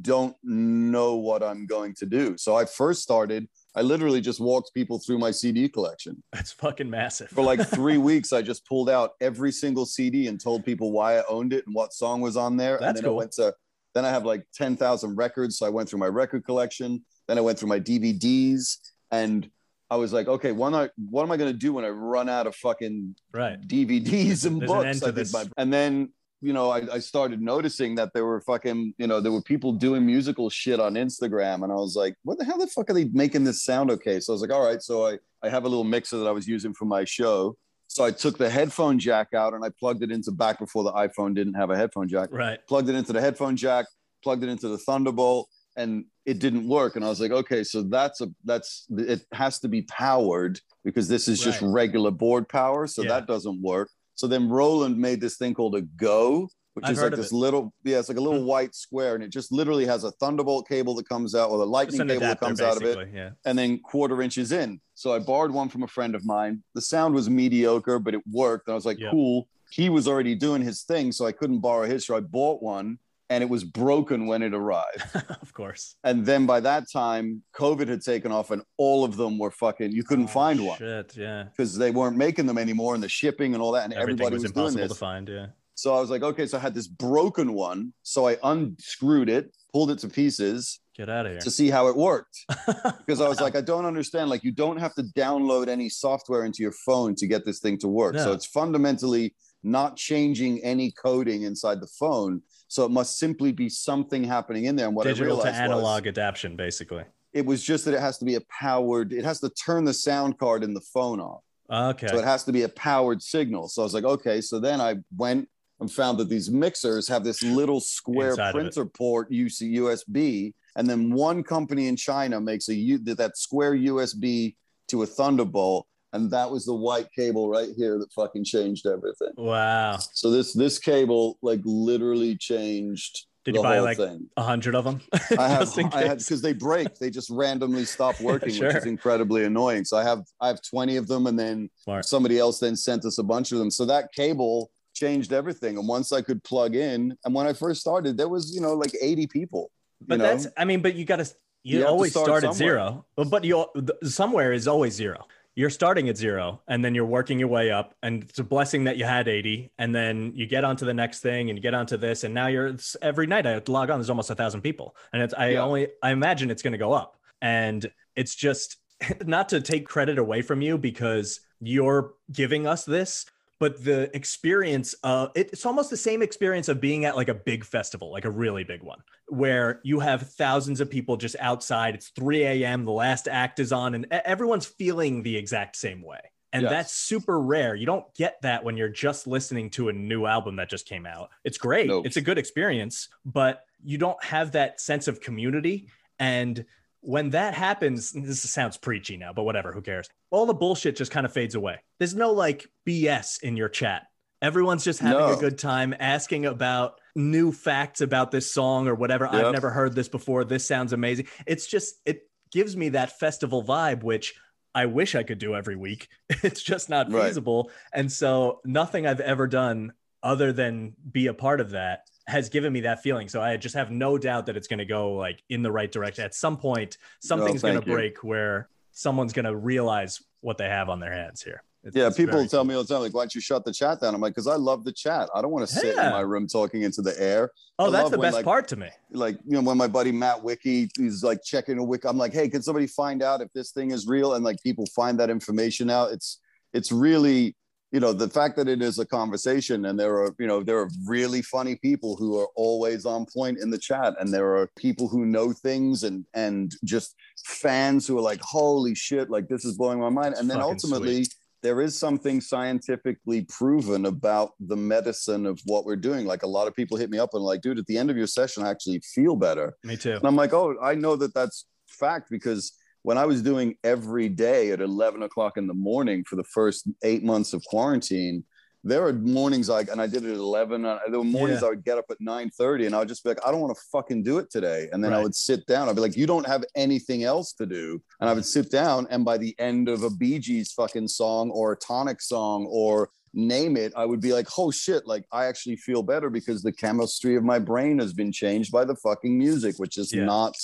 S1: don't know what i'm going to do. So i first started i literally just walked people through my cd collection.
S2: That's fucking massive.
S1: for like three weeks i just pulled out every single cd and told people why i owned it and what song was on there.
S2: That's
S1: and then
S2: cool.
S1: i went to then i have like 10000 records so i went through my record collection then i went through my dvds and i was like okay what am i, what am I going to do when i run out of fucking
S2: right.
S1: DVDs and
S2: There's an
S1: books.
S2: end
S1: I did my, and then you know I, I started noticing that there were fucking you know there were people doing musical shit on Instagram, and I was like, what the hell the fuck are they making this sound okay? So I was like, all right, so I I have a little mixer that I was using for my show. So I took the headphone jack out and I plugged it into back before the iPhone didn't have a headphone jack.
S2: Right.
S1: Plugged it into the headphone jack, plugged it into the Thunderbolt, and it didn't work. And I was like, okay, so that's a that's it has to be powered because this is just regular board power, so
S2: Yeah.
S1: that doesn't work. So then Roland made this thing called a Go, which
S2: I've
S1: is like this
S2: it.
S1: little yeah, it's like a little
S2: Hmm.
S1: white square, and it just literally has a Thunderbolt cable that comes out, or a lightning cable that comes out of it.
S2: Yeah.
S1: and then quarter inches in. So I borrowed one from a friend of mine. The sound was mediocre, but it worked. And I was like,
S2: Yeah.
S1: cool. He was already doing his thing, so I couldn't borrow his. So I bought one and it was broken when it arrived.
S2: of course.
S1: and then by that time, COVID had taken off and all of them were fucking, you couldn't
S2: Oh,
S1: find one
S2: Shit. Yeah.
S1: because they weren't making them anymore and the shipping and all that. And
S2: Everything
S1: everybody
S2: was,
S1: was, doing
S2: impossible
S1: this.
S2: to find. Yeah.
S1: So I was like, okay, so I had this broken one. So I unscrewed it, pulled it to pieces
S2: Get out of here.
S1: to see how it worked because I was like, I don't understand. Like, you don't have to download any software into your phone to get this thing to work. So it's fundamentally not changing any coding inside the phone. So it must simply be something happening in there. And what I
S2: digital to
S1: realized
S2: analog
S1: was
S2: adaptation, basically.
S1: it was just that it has to be a powered. It has to turn the sound card in the phone off.
S2: Okay.
S1: So it has to be a powered signal. So I was like, okay. So then I went and found that these mixers have this little square
S2: Inside
S1: printer port UC USB, and then one company in China makes a U that square USB to a Thunderbolt, and that was the white cable right here that fucking changed everything.
S2: wow.
S1: So this this cable like literally changed
S2: Did
S1: the
S2: you buy like a hundred of them?
S1: I have I had because they break, they just randomly stop working, which is incredibly annoying. So I have I have 20 of them and then
S2: Smart.
S1: somebody else then sent us a bunch of them. So that cable changed everything. And once I could plug in, and when I first started, there was, you know, like 80 people. You
S2: But
S1: know?
S2: that's, I mean, but you got to, you,
S1: You
S2: always
S1: start
S2: start, at zero, but, you, somewhere is always zero. You're starting at zero and then you're working your way up. And it's a blessing that you had 80. And then you get onto the next thing and you get onto this. And now you're every night I log on, there's almost a thousand people. And it's, I
S1: Yeah.
S2: only, I imagine it's going to go up. And it's just not to take credit away from you because you're giving us this, but the experience it, it's almost the same experience of being at like a big festival like a really big one where you have thousands of people just outside. It's 3 a.m the last act is on and everyone's feeling the exact same way. And
S1: Yes.
S2: that's super rare. You don't get that when you're just listening to a new album that just came out. It's great.
S1: Nope.
S2: it's a good experience but you don't have that sense of community. And when that happens, this sounds preachy now, but whatever, who cares? All the bullshit just kind of fades away. There's no like BS in your chat. Everyone's just having a good time asking about new facts about this song or whatever. I've never heard this before. This sounds amazing. It's just, it gives me that festival vibe, which I wish I could do every week. It's just not
S1: Right.
S2: feasible. And so nothing I've ever done other than be a part of that has given me that feeling. So I just have no doubt that it's going to go like in the right direction. At some point, something's going to break where someone's going to realize what they have on their hands here. It's-
S1: Yeah,
S2: it's
S1: people
S2: very
S1: tell me all the time, like, why don't you shut the chat down? I'm like, because I love the chat. I don't want to sit
S2: Yeah.
S1: in my room talking into the air.
S2: Oh,
S1: I
S2: that's the
S1: when,
S2: best
S1: like,
S2: part to me.
S1: like you know when my buddy Matt Wiki is like checking a wiki, I'm like, hey, can somebody find out if this thing is real? And like people find that information out. It's it's really you know the fact that it is a conversation and there are you know there are really funny people who are always on point in the chat and there are people who know things and and just fans who are like holy shit like this is blowing my mind and then
S2: Fucking
S1: ultimately there is something scientifically proven about the medicine of what we're doing. Like a lot of people hit me up and like, dude, at the end of your session, I actually feel better.
S2: Me too.
S1: And I'm like, oh, I know that that's fact because when I was doing every day at 11 o'clock in the morning for the first eight months of quarantine, there were mornings like, and I did it at 11. Uh, there were mornings yeah. I would get up at 9 30 and I would just be like, I don't want to fucking do it today. And then right. I would sit down. I'd be like, you don't have anything else to do. And I would sit down. And by the end of a Bee Gees fucking song or a tonic song or name it, I would be like, oh shit, like I actually feel better because the chemistry of my brain has been changed by the fucking music, which is yeah. not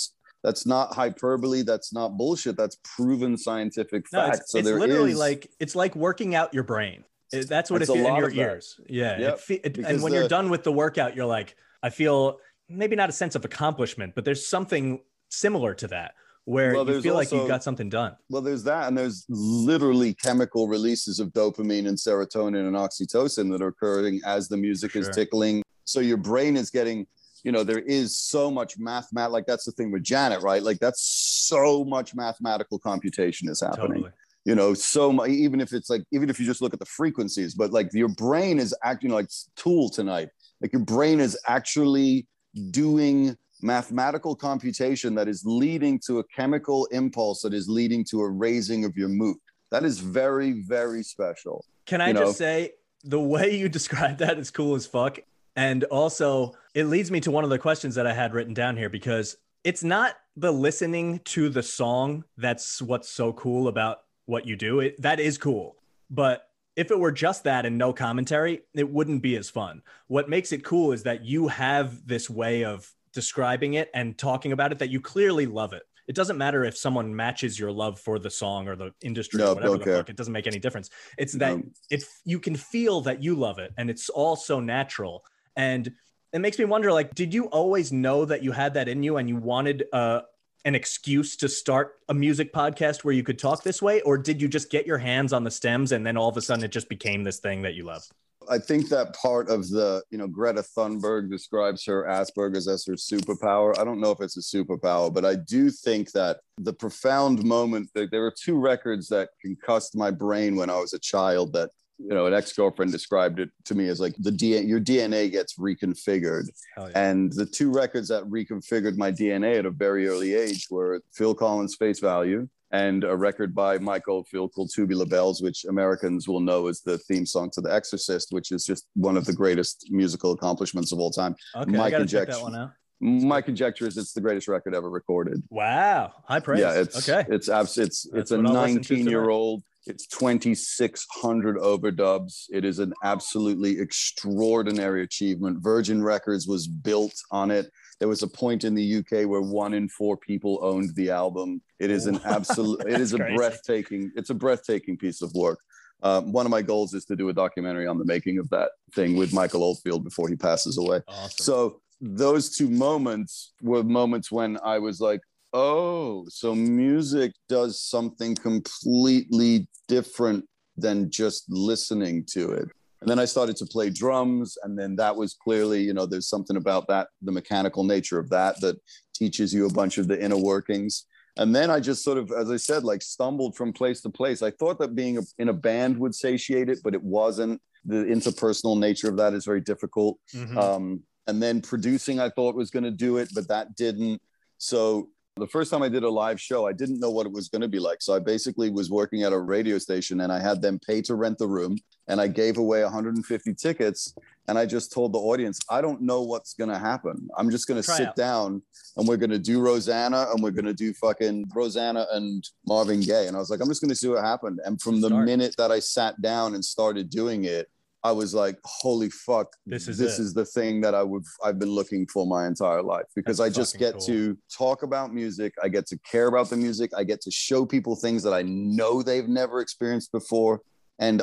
S1: that's not hyperbole. That's not bullshit. That's proven scientific fact no,
S2: it's, so it's literally is, like it's like working out your brain. It, that's what it's, in your ears. Yeah yep. it, it, and when the, you're done with the workout you're like i feel maybe not a sense of accomplishment but there's something similar to that where well, you feel also, like you got something done.
S1: Well there's that and there's literally chemical releases of dopamine and serotonin and oxytocin that are occurring as the music sure. is tickling. So your brain is getting you know there is so much mathematical like that's the thing with janet right? Like that's so much mathematical computation is happening. Totally. you know so much even if it's like even if you just look at the frequencies but like your brain is acting like tool tonight. Like your brain is actually doing mathematical computation that is leading to a chemical impulse that is leading to a raising of your mood. That is very very special
S2: can i you just say the way you describe that is cool as fuck and also, it leads me to one of the questions that I had written down here because it's not the listening to the song that's what's so cool about what you do. It, that is cool. But if it were just that and no commentary, it wouldn't be as fun. What makes it cool is that you have this way of describing it and talking about it that you clearly love it. It doesn't matter if someone matches your love for the song or the industry no, or whatever the fuck. It doesn't make any difference. It's that no. if you can feel that you love it and it's all so natural and it makes me wonder like, did you always know that you had that in you and you wanted uh, an excuse to start a music podcast where you could talk this way? Or did you just get your hands on the stems and then all of a sudden it just became this thing that you love?
S1: I think that part of the, you know, Greta Thunberg describes her Asperger's as her superpower. I don't know if it's a superpower, but I do think that the profound moment that there were two records that concussed my brain when I was a child that you know, an ex-girlfriend described it to me as like the DNA, your DNA gets reconfigured. Yeah. And the two records that reconfigured my DNA at a very early age were Phil Collins' Face Value and a record by Mike Oldfield called Tubular Bells, which Americans will know as the theme song to The Exorcist, which is just one of the greatest musical accomplishments of all time.
S2: Okay, Mike I gotta check that one out.
S1: My conjecture is it's the greatest record ever recorded.
S2: Wow, high praise.
S1: Yeah, it's okay. It's abs- It's That's it's a 19 year old it's 2,600 overdubs. It is an absolutely extraordinary achievement. Virgin Records was built on it. There was a point in the UK where one in four people owned the album. It is an absolute. it is a crazy. breathtaking. It's a breathtaking piece of work. Um, one of my goals is to do a documentary on the making of that thing with Michael Oldfield before he passes away. Awesome. So those two moments were moments when I was like, Oh, so music does something completely different than just listening to it. And then I started to play drums. And then that was clearly, you know, there's something about that, the mechanical nature of that, that teaches you a bunch of the inner workings. And then I just sort of, as I said, like stumbled from place to place. I thought that being in a band would satiate it, but it wasn't. The interpersonal nature of that is very difficult. Mm-hmm. Um, and then producing, I thought was going to do it, but that didn't. So the first time I did a live show, I didn't know what it was going to be like. So I basically was working at a radio station and I had them pay to rent the room and I gave away 150 tickets. And I just told the audience, I don't know what's going to happen. I'm just going to sit out. down and we're going to do Rosanna and we're going to do fucking Rosanna and Marvin Gaye. And I was like, I'm just going to see what happened. And from the Start. minute that I sat down and started doing it, I was like, holy fuck, this is this it. is the thing that I would I've been looking for my entire life because That's I just get cool. to talk about music, I get to care about the music, I get to show people things that I know they've never experienced before, and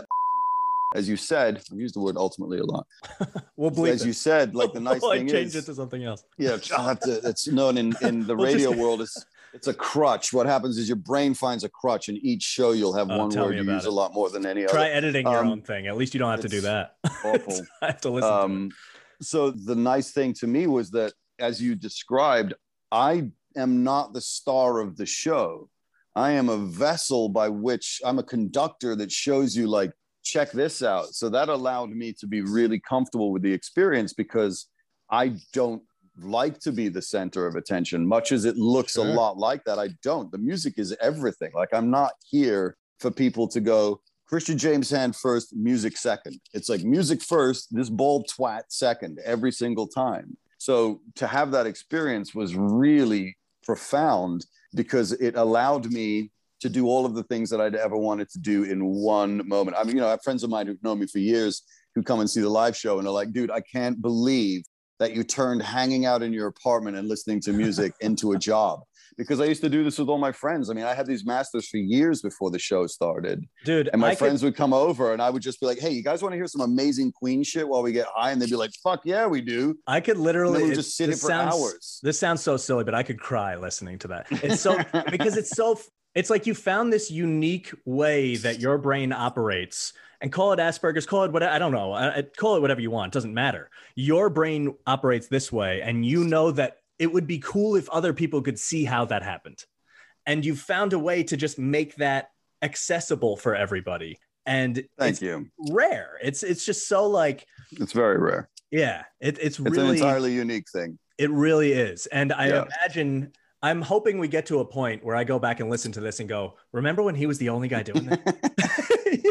S1: as you said, I've used the word ultimately a lot.
S2: we'll believe
S1: as it. you said, like the nice thing
S2: change is, it to something else.
S1: Yeah, I'll have to. It's known in in the we'll radio just... world is it's a crutch. What happens is your brain finds a crutch, and each show you'll have oh, one word you use it. a lot more than any
S2: Try
S1: other.
S2: Try editing your um, own thing. At least you don't have to do that.
S1: Awful.
S2: I have to listen. Um,
S1: to so the nice thing to me was that, as you described, I am not the star of the show. I am a vessel by which I'm a conductor that shows you like check this out. So that allowed me to be really comfortable with the experience because I don't like to be the center of attention, much as it looks sure. a lot like that. I don't. The music is everything. Like I'm not here for people to go, Christian James Hand first, music second. It's like music first, this bald twat second every single time. So to have that experience was really profound because it allowed me to do all of the things that I'd ever wanted to do in one moment. I mean, you know, I have friends of mine who've known me for years who come and see the live show and are like, dude, I can't believe that you turned hanging out in your apartment and listening to music into a job because I used to do this with all my friends. I mean, I had these masters for years before the show started.
S2: Dude,
S1: and my I friends could... would come over and I would just be like, hey, you guys want to hear some amazing Queen shit while we get high? And they'd be like, fuck yeah, we do.
S2: I could literally
S1: just sit here for
S2: sounds,
S1: hours.
S2: This sounds so silly, but I could cry listening to that. It's so because it's so it's like you found this unique way that your brain operates and call it Asperger's, call it what I don't know, uh, I, call it whatever you want. It doesn't matter. Your brain operates this way, and you know that it would be cool if other people could see how that happened. And you've found a way to just make that accessible for everybody. And
S1: thank you.
S2: rare. It's it's just so like
S1: it's very rare.
S2: Yeah it, it's,
S1: it's
S2: really It's
S1: an entirely unique thing.
S2: It really is. And i yeah. imagine i'm hoping we get to a point where i go back and listen to this and go remember when he was the only guy doing that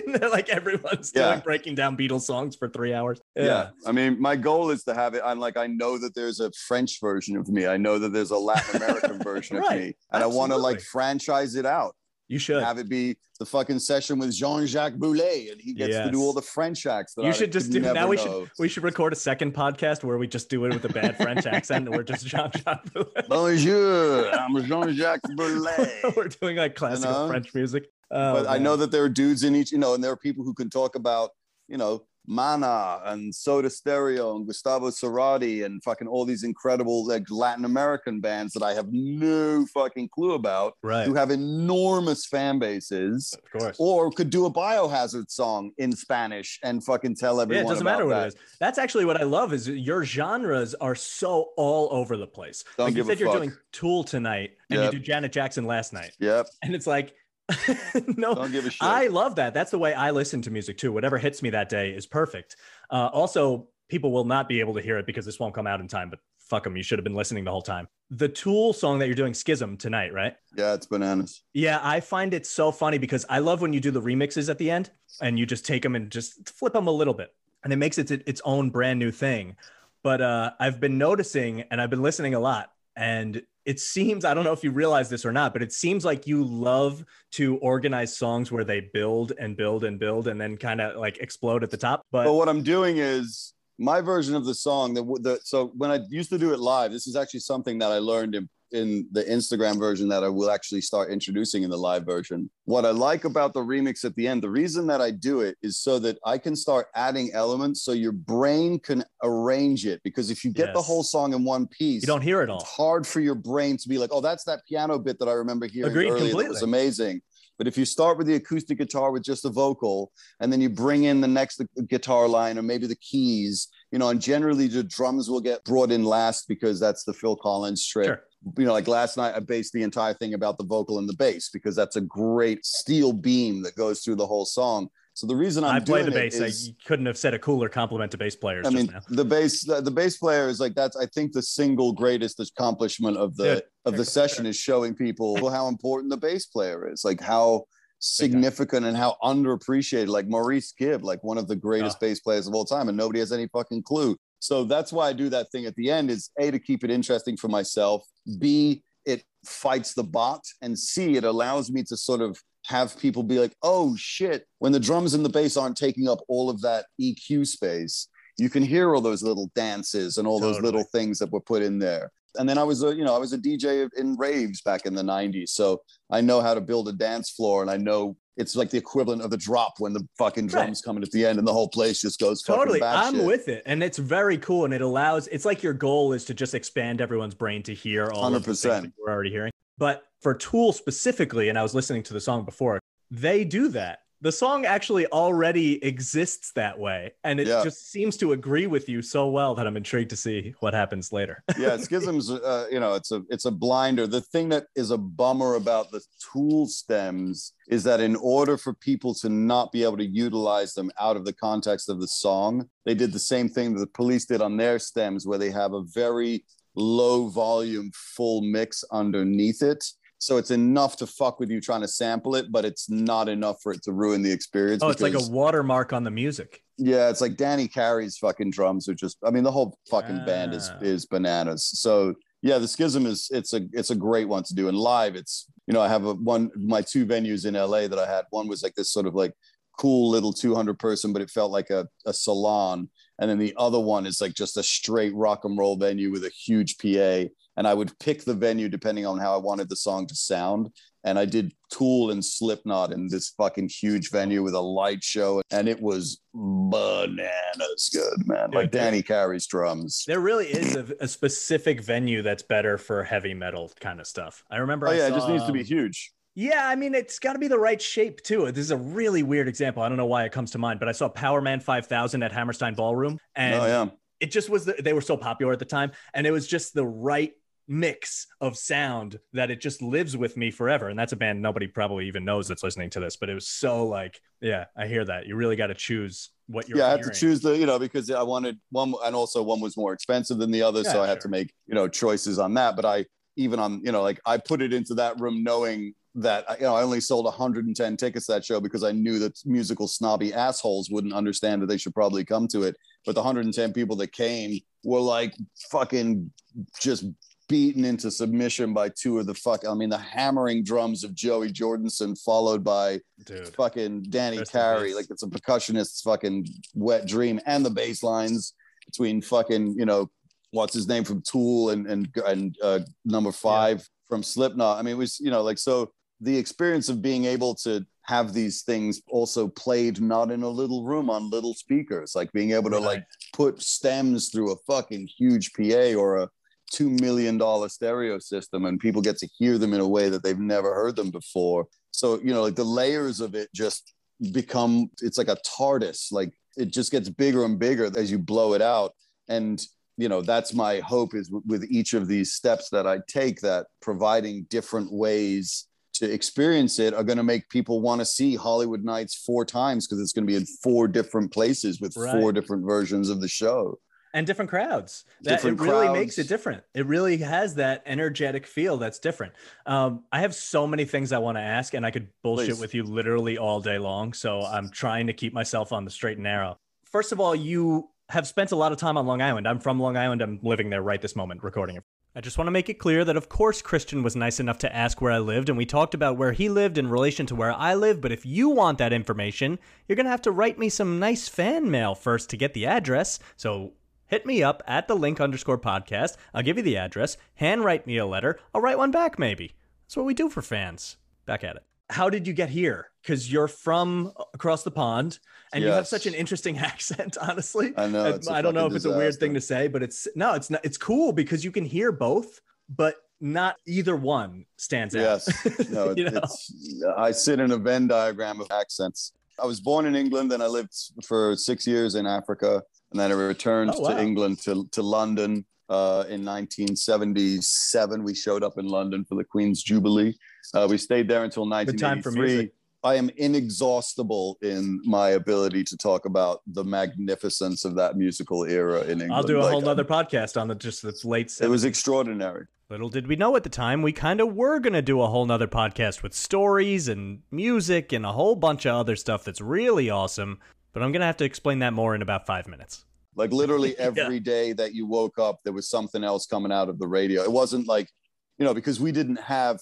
S2: like everyone's yeah. doing breaking down Beatles songs for three hours.
S1: Yeah. yeah. I mean, my goal is to have it. I'm like, I know that there's a French version of me. I know that there's a Latin American version right. of me. And Absolutely. I want to like franchise it out.
S2: You should
S1: have it be the fucking session with Jean-Jacques Boulet, and he gets yes. to do all the French acts.
S2: you should just do. Now we know. should we should record a second podcast where we just do it with a bad French accent, and we're just Jean-Jacques
S1: Boulet. Bonjour, I'm Jean-Jacques Boulet.
S2: we're doing like classical you know? French music.
S1: Oh, but man. I know that there are dudes in each, you know, and there are people who can talk about, you know, Mana and Soda Stereo and Gustavo Cerati and fucking all these incredible like Latin American bands that I have no fucking clue about,
S2: right.
S1: who have enormous fan bases,
S2: of course,
S1: or could do a Biohazard song in Spanish and fucking tell everyone. Yeah, it doesn't matter what that. it is.
S2: That's actually what I love is your genres are so all over the place.
S1: Don't
S2: like
S1: give
S2: you said,
S1: you're
S2: doing Tool tonight and yep. you do Janet Jackson last night.
S1: Yep,
S2: and it's like no,
S1: don't give a shit.
S2: I love that. That's the way I listen to music too. Whatever hits me that day is perfect. Uh, also, people will not be able to hear it because this won't come out in time. But fuck them, you should have been listening the whole time. The Tool song that you're doing, Schism, tonight, right?
S1: Yeah, it's bananas.
S2: Yeah, I find it so funny because I love when you do the remixes at the end and you just take them and just flip them a little bit, and it makes it its own brand new thing. But uh, I've been noticing, and I've been listening a lot, and it seems i don't know if you realize this or not but it seems like you love to organize songs where they build and build and build and then kind of like explode at the top but,
S1: but what i'm doing is my version of the song the, the so when i used to do it live this is actually something that i learned in in the Instagram version that I will actually start introducing in the live version. What I like about the remix at the end, the reason that I do it is so that I can start adding elements so your brain can arrange it. Because if you get yes. the whole song in one piece,
S2: you don't hear it all.
S1: It's hard for your brain to be like, oh, that's that piano bit that I remember hearing
S2: Agreed,
S1: earlier.
S2: Completely.
S1: That was amazing. But if you start with the acoustic guitar with just the vocal, and then you bring in the next guitar line or maybe the keys, you know, and generally the drums will get brought in last because that's the Phil Collins trick. Sure you know, like last night, I based the entire thing about the vocal and the bass because that's a great steel beam that goes through the whole song. So the reason I'm
S2: I play the bass,
S1: is,
S2: I couldn't have said a cooler compliment to bass players.
S1: I mean, the bass, the, the, bass player is like that's I think the single greatest accomplishment of the of the session is showing people how important the bass player is, like how significant and how underappreciated. Like Maurice Gibb, like one of the greatest oh. bass players of all time, and nobody has any fucking clue. So that's why I do that thing at the end is A, to keep it interesting for myself, B, it fights the bot, and C, it allows me to sort of have people be like, oh shit, when the drums and the bass aren't taking up all of that EQ space, you can hear all those little dances and all totally. those little things that were put in there. And then I was a, you know, I was a DJ in raves back in the 90s. So I know how to build a dance floor and I know it's like the equivalent of the drop when the fucking drums right. come in at the end and the whole place just goes totally.
S2: I'm with it, and it's very cool, and it allows. It's like your goal is to just expand everyone's brain to hear all 100%. of the things that we're already hearing. But for Tool specifically, and I was listening to the song before, they do that. The song actually already exists that way and it
S1: Yeah.
S2: just seems to agree with you so well that i'm intrigued to see what happens later
S1: yeah, schisms. Uh, you know, it's a it's a blinder. The thing that is a bummer about the tool stems is that in order for people to not be able to utilize them out of the context of the song, they did the same thing that the police did on their stems, where they have a very low volume full mix underneath it. So it's enough to fuck with you trying to sample it, but it's not enough for it to ruin the experience.
S2: oh it's like a watermark on the music
S1: yeah, it's like Danny Carey's fucking drums are just I mean the whole fucking band is
S2: Ah.
S1: is bananas. So yeah, the schism is it's a it's a great one to do. And live, it's you know, I have a one my two venues in LA that I had. One was like this sort of like cool little 200 person, but it felt like a, a salon. And then the other one is like just a straight rock and roll venue with a huge PA. And I would pick the venue depending on how I wanted the song to sound. And I did Tool and Slipknot in this fucking huge venue with a light show. And it was bananas good, man. Like Danny Carey's drums.
S2: there really is a, a specific venue that's better for heavy metal kind of stuff i remember
S1: Oh,
S2: I
S1: yeah, it just needs to be
S2: um,
S1: huge.
S2: Yeah, I mean, it's got to be the right shape too. This is a really weird example. I don't know why it comes to mind, but I saw Powerman 5000 at Hammerstein Ballroom, and
S1: oh, yeah.
S2: it just was, the, they were so popular at the time, and it was just the right mix of sound that it just lives with me forever. And that's a band nobody probably even knows that's listening to this, but it was so like, yeah, I hear that. You really got to choose what you're
S1: yeah, I had to choose the, you know, because I wanted one, and also one was more expensive than the other,
S2: Yeah,
S1: so I had to make, you know, choices on that. But I even on, you know, like I put it into that room knowing that you know I only sold 110 tickets that show because I knew that musical snobby assholes wouldn't understand that they should probably come to it. But the 110 people that came were like fucking just beaten into submission by two of the fuck. I mean, the hammering drums of Joey Jordison, followed by
S2: Dude.
S1: fucking Danny Carey. Like it's a percussionist's fucking wet dream, and the bass lines between fucking you know what's his name from Tool and and and uh, number five from Slipknot. I mean, it was you know like so the experience of being able to have these things also played not in a little room on little speakers, like being able to like put stems through a fucking huge PA or a two million dollar stereo system and people get to hear them in a way that they've never heard them before. So you know like the layers of it just become it's like a tardis like it just gets bigger and bigger as you blow it out. And you know that's my hope is w- with each of these steps that i take that providing different ways to experience it are going to make people want to see hollywood nights four times because it's going to be in four different places with
S2: Right.
S1: four different versions of the show
S2: and different crowds. That
S1: Different
S2: it really
S1: crowds.
S2: makes it different. It really has that energetic feel that's different. Um, I have so many things I want to ask, and I could bullshit
S1: Please.
S2: with you literally all day long. So I'm trying to keep myself on the straight and narrow. First of all, you have spent a lot of time on Long Island. I'm from Long Island. I'm living there right this moment, recording it. I just want to make it clear that, of course, Christian was nice enough to ask where I lived, and we talked about where he lived in relation to where I live. But if you want that information, you're going to have to write me some nice fan mail first to get the address. So hit me up at the link underscore podcast. I'll give you the address. Handwrite me a letter. I'll write one back, maybe. That's what we do for fans. Back at it. How did you get here? Because you're from across the pond and you have such an interesting accent, honestly.
S1: I know,
S2: And
S1: it's a
S2: I don't know if
S1: fucking
S2: it's a weird thing to say, but it's no, it's not. It's cool because you can hear both, but not either one stands out.
S1: Yes. No, it,
S2: You know?
S1: it's, I sit in a Venn diagram of accents. I was born in England, then I lived for six years in Africa, and then I returned
S2: Oh, wow.
S1: to England to, to London uh, in 1977. We showed up in London for the Queen's Jubilee. Uh, we stayed there until
S2: Good time for
S1: 1983.
S2: music.
S1: I am inexhaustible in my ability to talk about the magnificence of that musical era in England.
S2: I'll do a
S1: Like,
S2: whole nother podcast on the just the late. 70s.
S1: It was extraordinary.
S2: Little did we know at the time, we kind of were going to do a whole nother podcast with stories and music and a whole bunch of other stuff that's really awesome. But I'm going to have to explain that more in about five minutes.
S1: Like literally
S2: Yeah.
S1: every day that you woke up, there was something else coming out of the radio. It wasn't like, you know, because we didn't have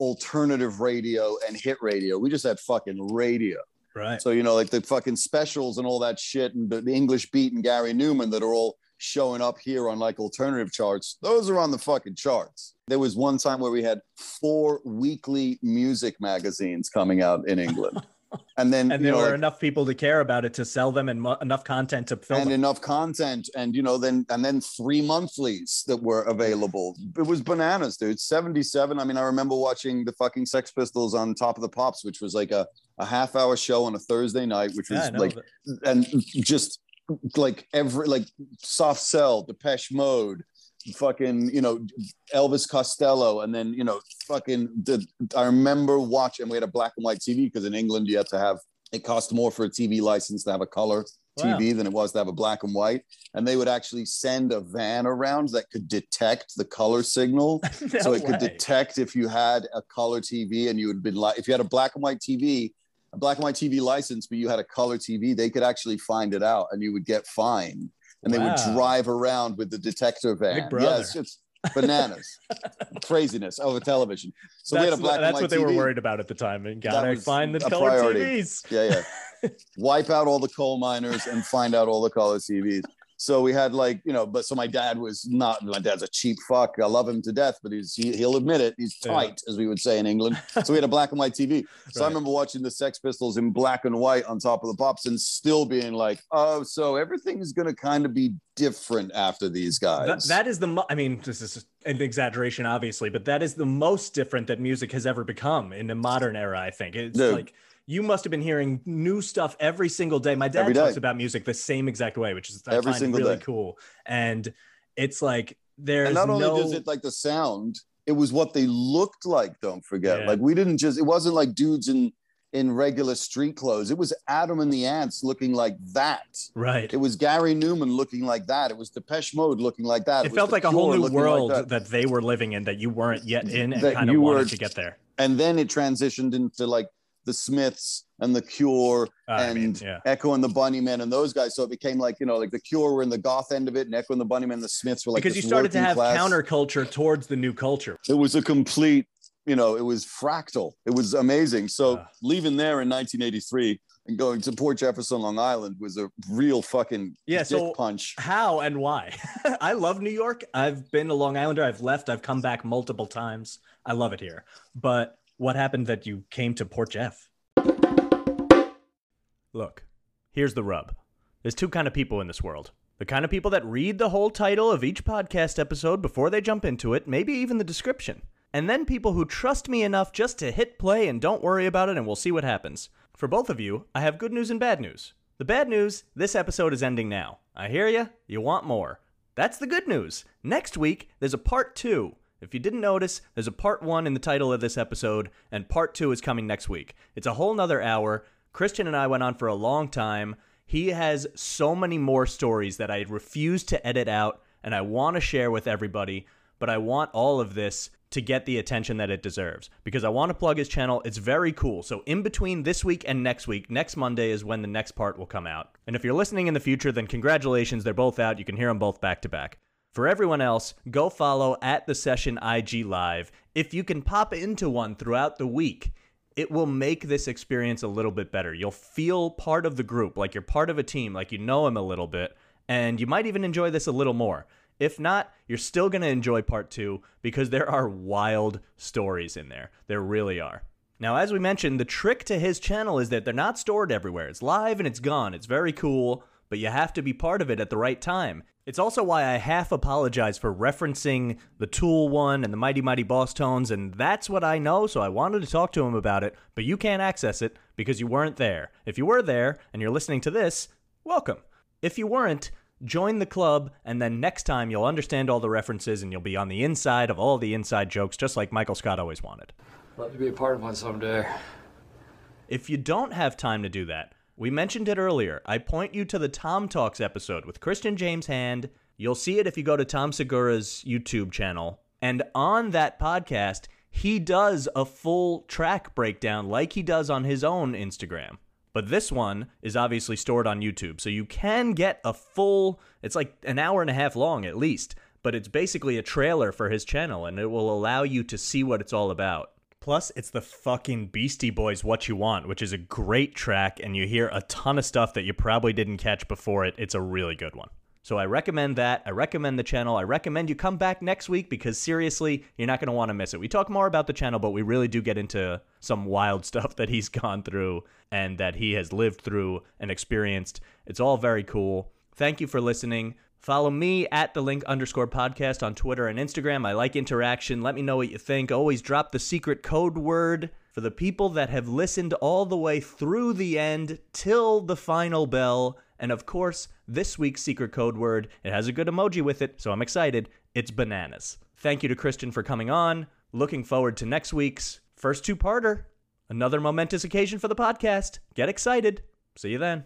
S1: alternative radio and hit radio. We just had fucking radio.
S2: Right.
S1: So, you know, like the fucking specials and all that shit and the English beat and Gary Numan that are all showing up here on like alternative charts, those are on the fucking charts. There was one time where we had four weekly music magazines coming out in England. and then
S2: and there
S1: know,
S2: were
S1: like,
S2: enough people to care about it to sell them and mo- enough content to film
S1: and
S2: them.
S1: enough content and you know then and then three monthlies that were available it was bananas dude 77 i mean i remember watching the fucking sex pistols on top of the pops which was like a, a half hour show on a thursday night which was
S2: Yeah, know
S1: like and just like every like soft cell depeche mode fucking you know elvis costello and then you know fucking the i remember watching we had a black and white tv because in england you had to have it cost more for a tv license to have a color
S2: Wow.
S1: tv than it was to have a black and white and they would actually send a van around that could detect the color signal
S2: No
S1: so it could detect if you had a color TV and you had been like, if you had a black and white TV, a black and white TV license, but you had a color TV, they could actually find it out and you would get fined. And they would drive around with the detector van. Yes, it's bananas, craziness over television. So we had a
S2: that's
S1: black
S2: that's what they
S1: TV.
S2: were worried about at the time. And gotta find the color
S1: priority.
S2: TVs.
S1: Yeah, yeah. Wipe out all the coal miners and find out all the color TVs. So we had like, you know, but so my dad was not, my dad's a cheap fuck. I love him to death, but he's, he, he'll admit it. He's
S2: Yeah.
S1: tight, as we would say in England. So we had a black and white TV. So I remember watching the Sex Pistols in black and white on top of the pops and still being like, oh, so everything's going to kind of be different after these guys.
S2: That, that is the mo- I mean, this is an exaggeration, obviously, but that is the most different that music has ever become in the modern era. I think it's
S1: Dude.
S2: like you must have been hearing new stuff every single day. My dad
S1: Every
S2: talks
S1: day.
S2: about music the same exact way, which is I
S1: Every
S2: find
S1: single
S2: really
S1: day.
S2: cool. And it's like there's
S1: and not only
S2: no
S1: does it like the sound, it was what they looked like. Don't forget,
S2: Yeah.
S1: like we didn't just. It wasn't like dudes in in regular street clothes. It was Adam and the Ants looking like that.
S2: right.
S1: It was Gary Numan looking like that. It was Depeche Mode looking like that.
S2: It
S1: was
S2: felt like a whole new
S1: looking like
S2: world
S1: that.
S2: that. they were living in that you weren't yet in and
S1: That
S2: kind of wanted
S1: were-
S2: to get there.
S1: and then it transitioned into like the Smiths and the Cure
S2: I
S1: and
S2: mean, yeah.
S1: Echo and the Bunnymen and those guys. So it became like you know like the Cure were in the goth end of it, and Echo and the Bunnymen, and the Smiths were like
S2: because you started to have
S1: class.
S2: counterculture towards the new culture.
S1: it was a complete you know it was fractal it was amazing so
S2: Ah.
S1: leaving there in 1983 and going to port jefferson long island was a real fucking
S2: Yeah,
S1: dick
S2: so-
S1: punch
S2: How and why? I love New York. I've been a Long Islander. I've left. I've come back multiple times. I love it here. But what happened that you came to Port Jeff? Look, here's the rub. There's two kind of people in this world. The kind of people that read the whole title of each podcast episode before they jump into it, maybe even the description. And then people who trust me enough just to hit play and don't worry about it and we'll see what happens. For both of you, I have good news and bad news. The bad news, this episode is ending now. I hear you, you want more. That's the good news. Next week, there's a part two. If you didn't notice, there's a part one in the title of this episode, and part two is coming next week. It's a whole nother hour. Christian and I went on for a long time. He has so many more stories that I refuse to edit out, and I want to share with everybody, but I want all of this to get the attention that it deserves because I want to plug his channel. It's very cool. So, in between this week and next week, next Monday is when the next part will come out. And if you're listening in the future, then congratulations, they're both out. You can hear them both back to back. For everyone else, go follow at the session IG Live. If you can pop into one throughout the week, it will make this experience a little bit better. You'll feel part of the group, like you're part of a team, like you know them a little bit, and you might even enjoy this a little more. If not, you're still going to enjoy part two because there are wild stories in there. There really are. Now, as we mentioned, the trick to his channel is that they're not stored everywhere. It's live and it's gone. It's very cool, but you have to be part of it at the right time. It's also why I half apologize for referencing the Tool one and the Mighty Mighty Bosstones, and that's what I know, so I wanted to talk to him about it, but you can't access it because you weren't there. If you were there and you're listening to this, welcome. If you weren't, join the club, and then next time you'll understand all the references and you'll be on the inside of all the inside jokes, just like Michael Scott always wanted.
S3: Love to be a part of one someday.
S2: If you don't have time to do that, we mentioned it earlier. I point you to the Tom Talks episode with Christian James Hand. You'll see it if you go to Tom Segura's YouTube channel. And on that podcast, he does a full track breakdown like he does on his own Instagram. But this one is obviously stored on YouTube, so you can get a full, it's like an hour and a half long at least, but it's basically a trailer for his channel and it will allow you to see what it's all about. Plus, it's the fucking Beastie Boys What You Want, which is a great track, and you hear a ton of stuff that you probably didn't catch before it. It's a really good one. So I recommend that. I recommend the channel. I recommend you come back next week because seriously, you're not going to want to miss it. We talk more about the channel, but we really do get into some wild stuff that he's gone through and that he has lived through and experienced. It's all very cool. Thank you for listening. Follow me at the link underscore podcast on Twitter and Instagram. I like interaction. Let me know what you think. Always drop the secret code word for the people that have listened all the way through the end till the final bell. And of course, this week's secret code word, it has a good emoji with it, so I'm excited. It's bananas. Thank you to Christian for coming on. Looking forward to next week's first two parter. Another momentous occasion for the podcast. Get excited. See you then.